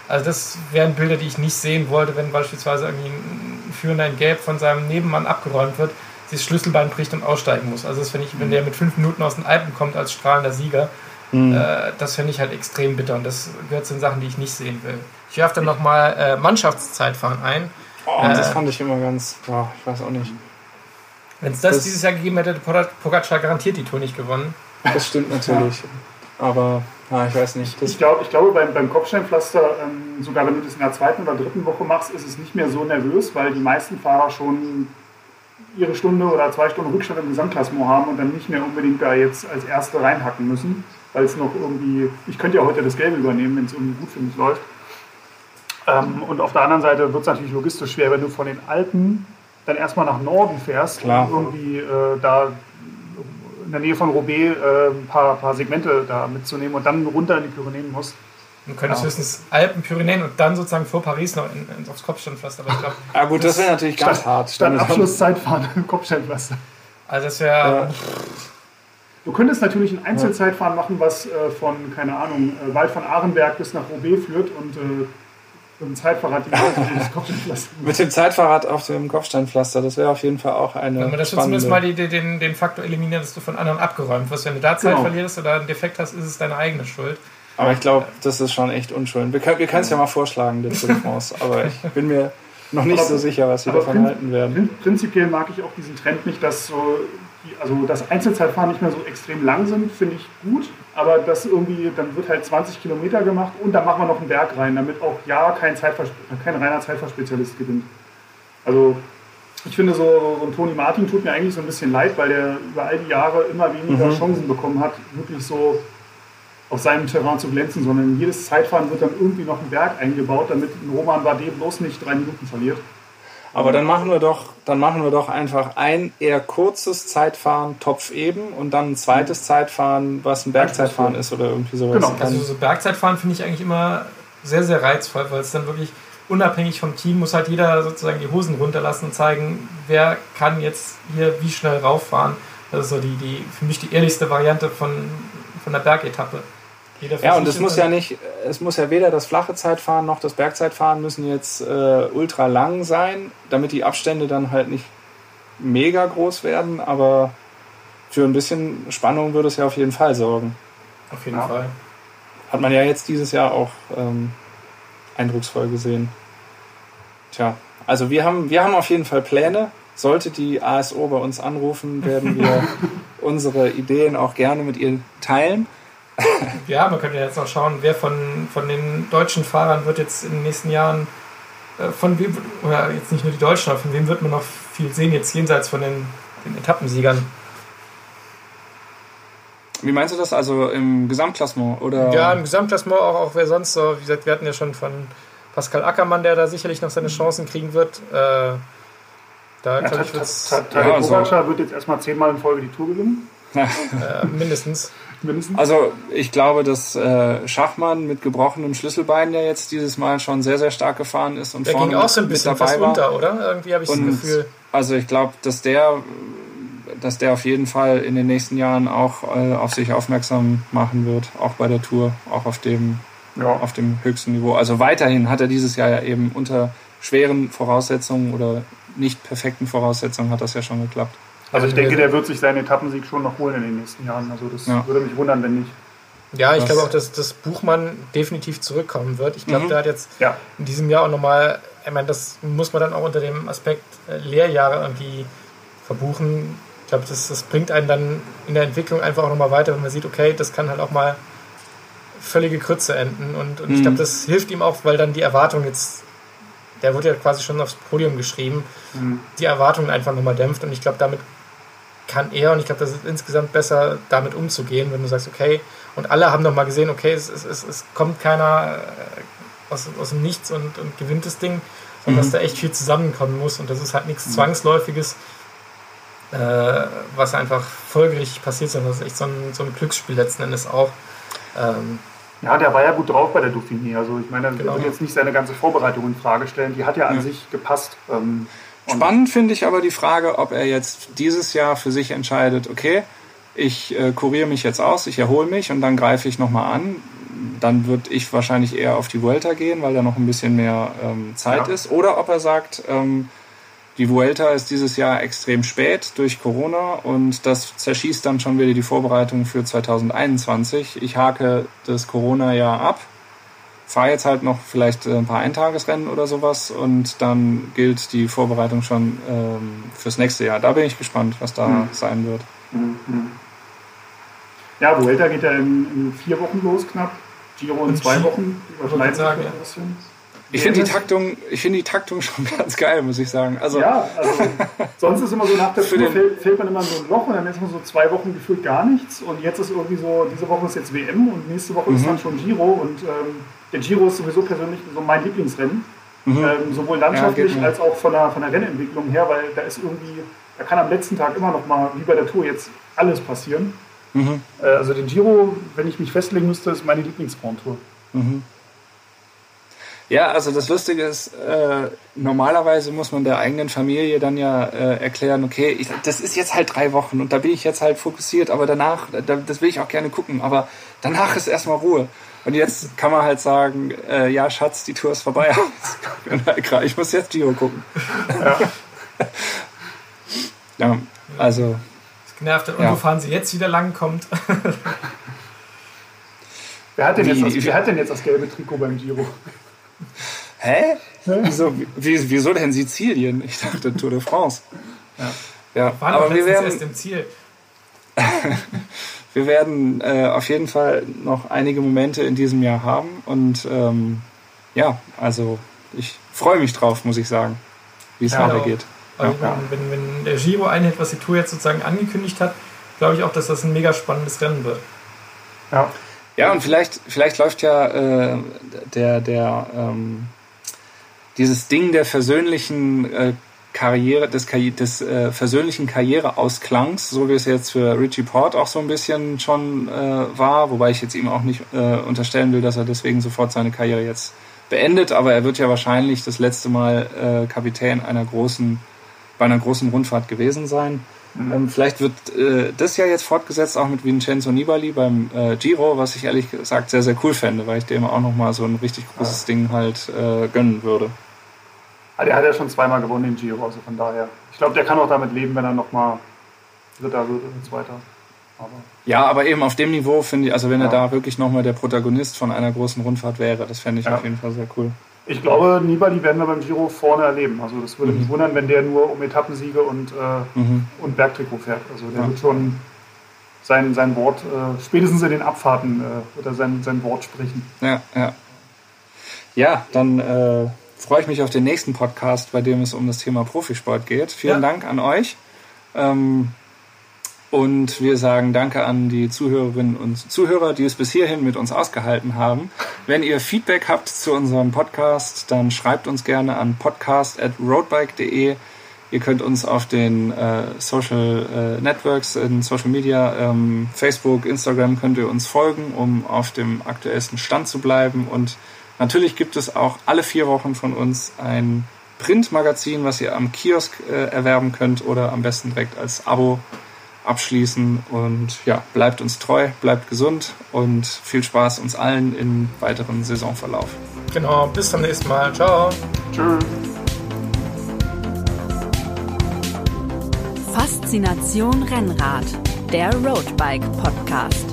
Also das wären Bilder, die ich nicht sehen wollte, wenn beispielsweise irgendwie ein Führender in Gelb von seinem Nebenmann abgeräumt wird, sich das Schlüsselbein bricht und aussteigen muss. Also das finde ich, wenn mhm. der mit fünf Minuten aus den Alpen kommt als strahlender Sieger, mhm. äh, das finde ich halt extrem bitter und das gehört zu den Sachen, die ich nicht sehen will. Ich werfe dann nochmal äh, Mannschaftszeitfahren ein. Oh, äh, das fand ich immer ganz, oh, ich weiß auch nicht. Wenn es das, das, dieses Jahr gegeben hätte, hätte Pogacar garantiert die Tour nicht gewonnen. Das stimmt natürlich. Aber ja, ich weiß nicht. ich, glaub, ich glaube, beim, beim Kopfsteinpflaster, ähm, sogar wenn du das in der zweiten oder dritten Woche machst, ist es nicht mehr so nervös, weil die meisten Fahrer schon ihre Stunde oder zwei Stunden Rückstand im Gesamtklassement haben und dann nicht mehr unbedingt da jetzt als Erste reinhacken müssen, weil es noch irgendwie, ich könnte ja heute das Gelbe übernehmen, wenn es irgendwie gut für mich läuft. Ähm, und auf der anderen Seite wird es natürlich logistisch schwer, wenn du von den Alpen dann erstmal nach Norden fährst Klar. und irgendwie äh, da in der Nähe von Roubaix äh, ein paar, paar Segmente da mitzunehmen und dann runter in die Pyrenäen musst. Du könntest ja. höchstens Alpen, Pyrenäen und dann sozusagen vor Paris noch in, in, aufs Kopfsteinpflaster. Aber ich glaub, ja gut, das, das wäre natürlich ganz statt, hart. Statt Abschlusszeitfahren im Kopfsteinpflaster. Also das wäre... Ja. Du könntest natürlich ein Einzelzeitfahren machen, was äh, von, keine Ahnung, äh, Wald von Arenberg bis nach Roubaix führt und äh, mit dem Zeitfahrrad die Kopfsteinpflaster. Mit dem Zeitfahrrad auf dem Kopfsteinpflaster, das wäre auf jeden Fall auch eine. Wenn man das zumindest mal die, den, den Faktor eliminieren, dass du von anderen abgeräumt wirst. Wenn du da Zeit genau. verlierst oder einen Defekt hast, ist es deine eigene Schuld. Aber ich glaube, das ist schon echt unschön. Wir können es ja mal vorschlagen, den France, aber ich bin mir noch nicht aber, so sicher, was wir davon halten werden. Prinzipiell mag ich auch diesen Trend nicht, dass so also dass Einzelzeitfahren nicht mehr so extrem lang sind, finde ich gut. Aber das irgendwie, dann wird halt 20 Kilometer gemacht und dann machen wir noch einen Berg rein, damit auch ja kein, kein reiner Zeitfahrspezialist gewinnt. Also ich finde so, so ein Toni Martin tut mir eigentlich so ein bisschen leid, weil der über all die Jahre immer weniger mhm. Chancen bekommen hat, wirklich so auf seinem Terrain zu glänzen, sondern jedes Zeitfahren wird dann irgendwie noch ein Berg eingebaut, damit ein Roman Bardet bloß nicht drei Minuten verliert. Aber dann machen wir doch, dann machen wir doch einfach ein eher kurzes Zeitfahren, Topf eben, und dann ein zweites Zeitfahren, was ein Bergzeitfahren ist oder irgendwie sowas. Genau, also so Bergzeitfahren finde ich eigentlich immer sehr, sehr reizvoll, weil es dann wirklich unabhängig vom Team muss halt jeder sozusagen die Hosen runterlassen und zeigen, wer kann jetzt hier wie schnell rauffahren. Das ist so die, die für mich die ehrlichste Variante von, von der Bergetappe ja, und es muss ja nicht, es muss ja weder das flache Zeitfahren noch das Bergzeitfahren müssen jetzt äh, ultra lang sein, damit die Abstände dann halt nicht mega groß werden, aber für ein bisschen Spannung würde es ja auf jeden Fall sorgen. Auf jeden ja. Fall. Hat man ja jetzt dieses Jahr auch ähm, eindrucksvoll gesehen. Tja, also wir haben, wir haben auf jeden Fall Pläne. Sollte die ASO bei uns anrufen, werden wir unsere Ideen auch gerne mit ihr teilen. ja, man könnte jetzt auch schauen, wer von, von den deutschen Fahrern wird jetzt in den nächsten Jahren, äh, von wem, oder jetzt nicht nur die Deutschen, aber von wem wird man noch viel sehen, jetzt jenseits von den, den Etappensiegern. Wie meinst du das? Also im Gesamtklassement? Oder? Ja, im Gesamtklassement auch, auch wer sonst so. Wie gesagt, wir hatten ja schon von Pascal Ackermann, der da sicherlich noch seine Chancen kriegen wird. Äh, Da, ja, glaube ich, Tadej ja, Pogacar wird jetzt erstmal zehnmal in Folge die Tour gewinnen. äh, mindestens. Mindestens. Also ich glaube, dass äh, Schachmann mit gebrochenem Schlüsselbein ja jetzt dieses Mal schon sehr, sehr stark gefahren ist und der vorne ging auch so ein bisschen dabei fast war. runter, oder? Irgendwie habe ich und, das Gefühl. Also ich glaube, dass der dass der auf jeden Fall in den nächsten Jahren auch äh, auf sich aufmerksam machen wird, auch bei der Tour, auch auf dem, ja. auf dem höchsten Niveau. Also weiterhin hat er dieses Jahr ja eben unter schweren Voraussetzungen oder nicht perfekten Voraussetzungen hat das ja schon geklappt. Also ich denke, der wird sich seinen Etappensieg schon noch holen in den nächsten Jahren. Also das ja. würde mich wundern, wenn nicht. Ja, ich glaube auch, dass das Buchmann definitiv zurückkommen wird. Ich glaube, mhm. der hat jetzt ja. in diesem Jahr auch nochmal, ich meine, das muss man dann auch unter dem Aspekt äh, Lehrjahre irgendwie verbuchen ich glaube, das, das bringt einen dann in der Entwicklung einfach auch nochmal weiter, wenn man sieht, okay, das kann halt auch mal völlige Krütze enden. Und, und mhm. ich glaube, das hilft ihm auch, weil dann die Erwartung jetzt, der wird ja quasi schon aufs Podium geschrieben, mhm. die Erwartungen einfach nochmal dämpft. Und ich glaube, damit kann er, und ich glaube, das ist insgesamt besser, damit umzugehen, wenn du sagst, okay, und alle haben nochmal gesehen, okay, es, es, es, es kommt keiner äh, aus, aus dem Nichts und, und gewinnt das Ding, sondern mhm. dass da echt viel zusammenkommen muss und das ist halt nichts mhm. Zwangsläufiges äh, was einfach folgerichtig passiert, sondern das ist echt so ein, so ein Glücksspiel letzten Endes auch. Ähm, ja, der war ja gut drauf bei der Dauphiné. Also ich meine, genau. wird jetzt nicht seine ganze Vorbereitung in Frage stellen. Die hat ja an ja. sich gepasst. Ähm, Spannend finde ich aber die Frage, ob er jetzt dieses Jahr für sich entscheidet, okay, ich äh, kuriere mich jetzt aus, ich erhole mich und dann greife ich nochmal an. Dann würde ich wahrscheinlich eher auf die Vuelta gehen, weil da noch ein bisschen mehr ähm, Zeit ja. ist. Oder ob er sagt, ähm, die Vuelta ist dieses Jahr extrem spät durch Corona und das zerschießt dann schon wieder die Vorbereitung für 2021. Ich hake das Corona-Jahr ab, fahre jetzt halt noch vielleicht ein paar Eintagesrennen oder sowas und dann gilt die Vorbereitung schon ähm, fürs nächste Jahr. Da bin ich gespannt, was da mhm. sein wird. Mhm. Ja, Vuelta geht ja in, in, vier Wochen los knapp. Giro in zwei Wochen. Überschneidet sich ein bisschen. Ich finde die Taktung, ich finde die Taktung schon ganz geil, muss ich sagen. Also ja, also sonst ist immer so nach der Tour fällt, fällt, man immer so ein Loch und dann ist man so zwei Wochen gefühlt gar nichts und jetzt ist irgendwie so, diese Woche ist jetzt WM und nächste Woche mhm. ist dann schon Giro und ähm, der Giro ist sowieso persönlich so mein Lieblingsrennen. Mhm. Ähm, sowohl landschaftlich ja, als auch von der, von der Rennentwicklung her, weil da ist irgendwie, da kann am letzten Tag immer noch mal, wie bei der Tour jetzt, alles passieren. Mhm. Äh, also den Giro, wenn ich mich festlegen müsste, ist meine Lieblingsfront-Tour. Mhm. Ja, also das Lustige ist, äh, normalerweise muss man der eigenen Familie dann ja äh, erklären, okay, ich, das ist jetzt halt drei Wochen und da bin ich jetzt halt fokussiert, aber danach, da, das will ich auch gerne gucken, aber danach ist erstmal Ruhe. Und jetzt kann man halt sagen, äh, ja, Schatz, die Tour ist vorbei. ich muss jetzt Giro gucken. Ja, ja also. Das genervt, und ja. wo fahren sie jetzt wieder lang kommt. wer, hat denn jetzt das, wer hat denn jetzt das gelbe Trikot beim Giro? Hä? Wieso, wieso denn Sizilien? Ich dachte Tour de France. Ja, ja aber wir werden erst im Ziel. Wir werden äh, auf jeden Fall noch einige Momente in diesem Jahr haben und ähm, ja, also ich freue mich drauf, muss ich sagen, wie es ja, weitergeht. Also ja. wenn, wenn, der Giro einhält, was die Tour jetzt sozusagen angekündigt hat, glaube ich auch, dass das ein mega spannendes Rennen wird. Ja. Ja, und vielleicht, vielleicht läuft ja äh, der, der, ähm, dieses Ding der versöhnlichen äh, Karriere, des, des äh, versöhnlichen Karriereausklangs, so wie es jetzt für Richie Port auch so ein bisschen schon äh, war, wobei ich jetzt ihm auch nicht äh, unterstellen will, dass er deswegen sofort seine Karriere jetzt beendet, aber er wird ja wahrscheinlich das letzte Mal äh, Kapitän einer großen, bei einer großen Rundfahrt gewesen sein. Mhm. Ähm, vielleicht wird äh, das ja jetzt fortgesetzt, auch mit Vincenzo Nibali beim äh, Giro, was ich ehrlich gesagt sehr, sehr cool fände, weil ich dem auch nochmal so ein richtig großes ja. Ding halt äh, gönnen würde. Ah, der hat ja schon zweimal gewonnen den Giro, also von daher. Ich glaube, der kann auch damit leben, wenn er nochmal Dritter wird und Zweiter. Aber ja, aber eben auf dem Niveau finde ich, also wenn ja. er da wirklich nochmal der Protagonist von einer großen Rundfahrt wäre, das fände ich ja. auf jeden Fall sehr cool. Ich glaube, Nibali werden wir beim Giro vorne erleben. Also das würde mhm. mich wundern, wenn der nur um Etappensiege und, äh, mhm. und Bergtrikot fährt. Also der ja. wird schon sein, sein Wort, äh, spätestens in den Abfahrten äh, wird er sein, sein Wort sprechen. Ja, ja. Ja, dann äh, freue ich mich auf den nächsten Podcast, bei dem es um das Thema Profisport geht. Vielen ja. Dank an euch. Ähm, und wir sagen Danke an die Zuhörerinnen und Zuhörer, die es bis hierhin mit uns ausgehalten haben. Wenn ihr Feedback habt zu unserem Podcast, dann schreibt uns gerne an podcast.roadbike.de. Ihr könnt uns auf den äh, Social äh, Networks, in Social Media, ähm, Facebook, Instagram könnt ihr uns folgen, um auf dem aktuellsten Stand zu bleiben. Und natürlich gibt es auch alle vier Wochen von uns ein Printmagazin, was ihr am Kiosk äh, erwerben könnt oder am besten direkt als Abo abschließen. Und ja, bleibt uns treu, bleibt gesund und viel Spaß uns allen im weiteren Saisonverlauf. Genau, bis zum nächsten Mal. Ciao. Tschüss. Faszination Rennrad, der Roadbike Podcast.